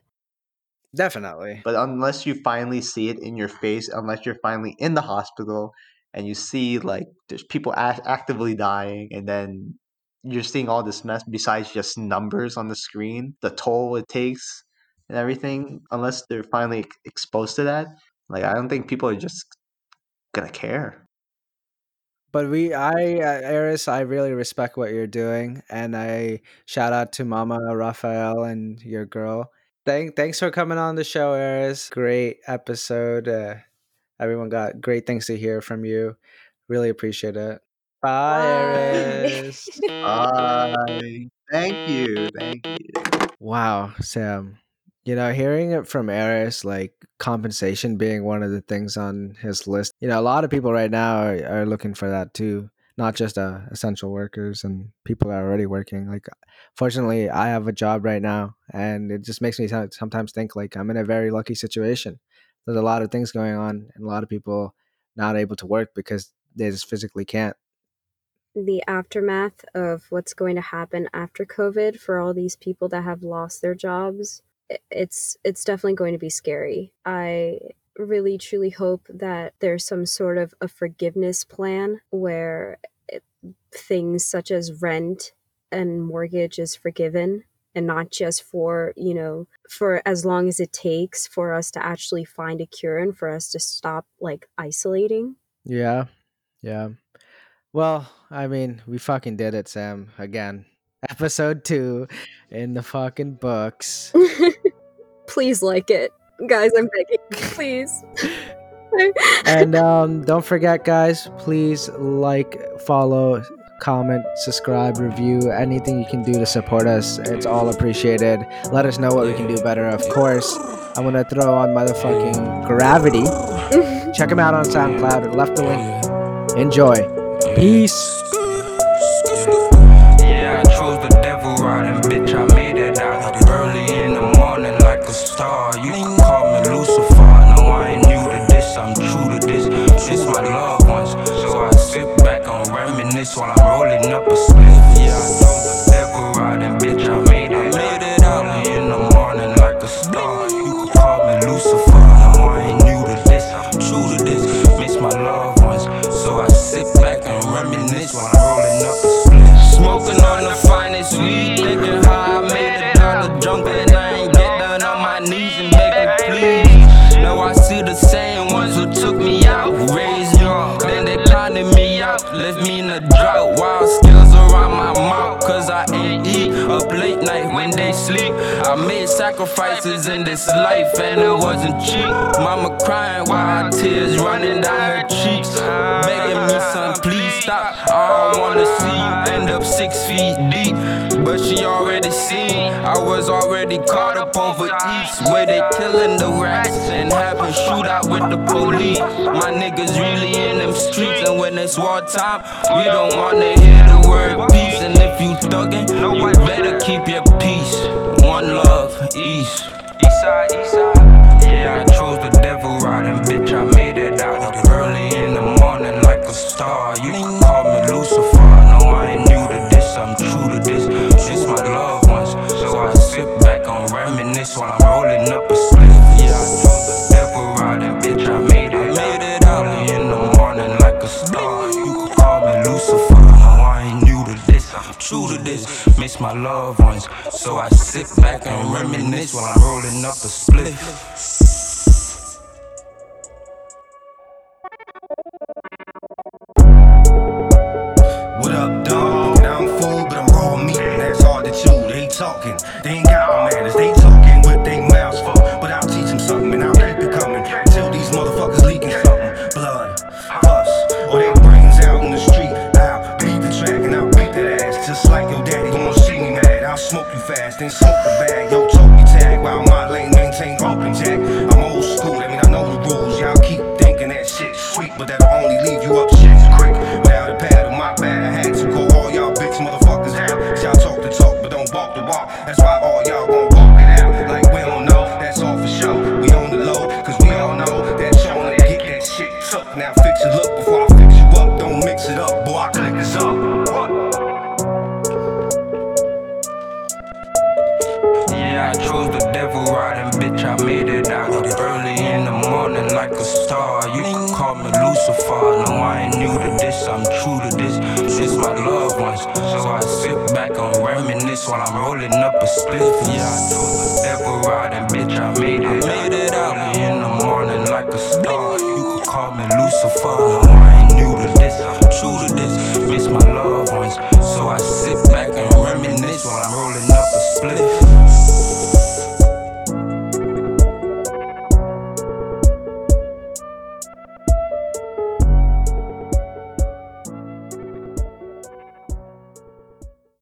Speaker 2: Definitely.
Speaker 1: But unless you finally see it in your face, unless you're finally in the hospital and you see like there's people a- actively dying, and then you're seeing all this mess besides just numbers on the screen, the toll it takes and everything, unless they're finally exposed to that, like I don't think people are just gonna care.
Speaker 2: But we, I, uh, Eris, I really respect what you're doing, and I shout out to Mama Raphael and your girl. Thank, thanks for coming on the show, Eris. Great episode. Uh, everyone got great things to hear from you. Really appreciate it. Bye,
Speaker 4: Bye.
Speaker 2: Eris.
Speaker 1: Bye. Thank you. Thank you.
Speaker 2: Wow, Sam. You know, hearing it from Eris, like compensation being one of the things on his list. You know, a lot of people right now are, are looking for that too. Not just uh, essential workers and people that are already working. Like, fortunately, I have a job right now, and it just makes me sometimes think like I'm in a very lucky situation. There's a lot of things going on, and a lot of people not able to work because they just physically can't.
Speaker 3: the aftermath of what's going to happen after COVID for all these people that have lost their jobs, it's it's definitely going to be scary. I really truly hope that there's some sort of a forgiveness plan where it, things such as rent and mortgage is forgiven and not just for, you know, for as long as it takes for us to actually find a cure and for us to stop like isolating.
Speaker 2: Yeah, yeah. Well, I mean, we fucking did it, Sam. Again, episode two in the fucking books.
Speaker 3: Please like it. Guys, I'm begging. Please.
Speaker 2: and um, don't forget, guys, please like, follow, comment, subscribe, review, anything you can do to support us. It's all appreciated. Let us know what we can do better. Of course, I'm gonna throw on motherfucking Gravity. Check him out on SoundCloud. I left the link. Enjoy. Peace.
Speaker 6: This life and it wasn't cheap. Mama crying while her tears running down her cheeks, begging me, son, please stop. I don't wanna see you end up six feet deep. But she already seen. I was already caught up over east, where they killing the rats and having shootout with the police. My niggas really in them streets, and when it's wartime, we don't wanna hear the word peace. And if you thuggin', you better keep your peace. One love, east. Eastside, eastside. Yeah, I chose the devil riding, bitch. I made it out early in the morning like a star. You can call me Lucifer. No, I ain't new to this. I'm true to this. It's my loved ones, so I sit back and reminisce while I'm rolling up a split. Yeah, I chose the devil riding, bitch. I made it, made it out early in the morning like a star. You can call me Lucifer. No, I ain't new to this. I'm true to this. Miss my loved ones, so I sit back and reminisce while I'm rolling up a split.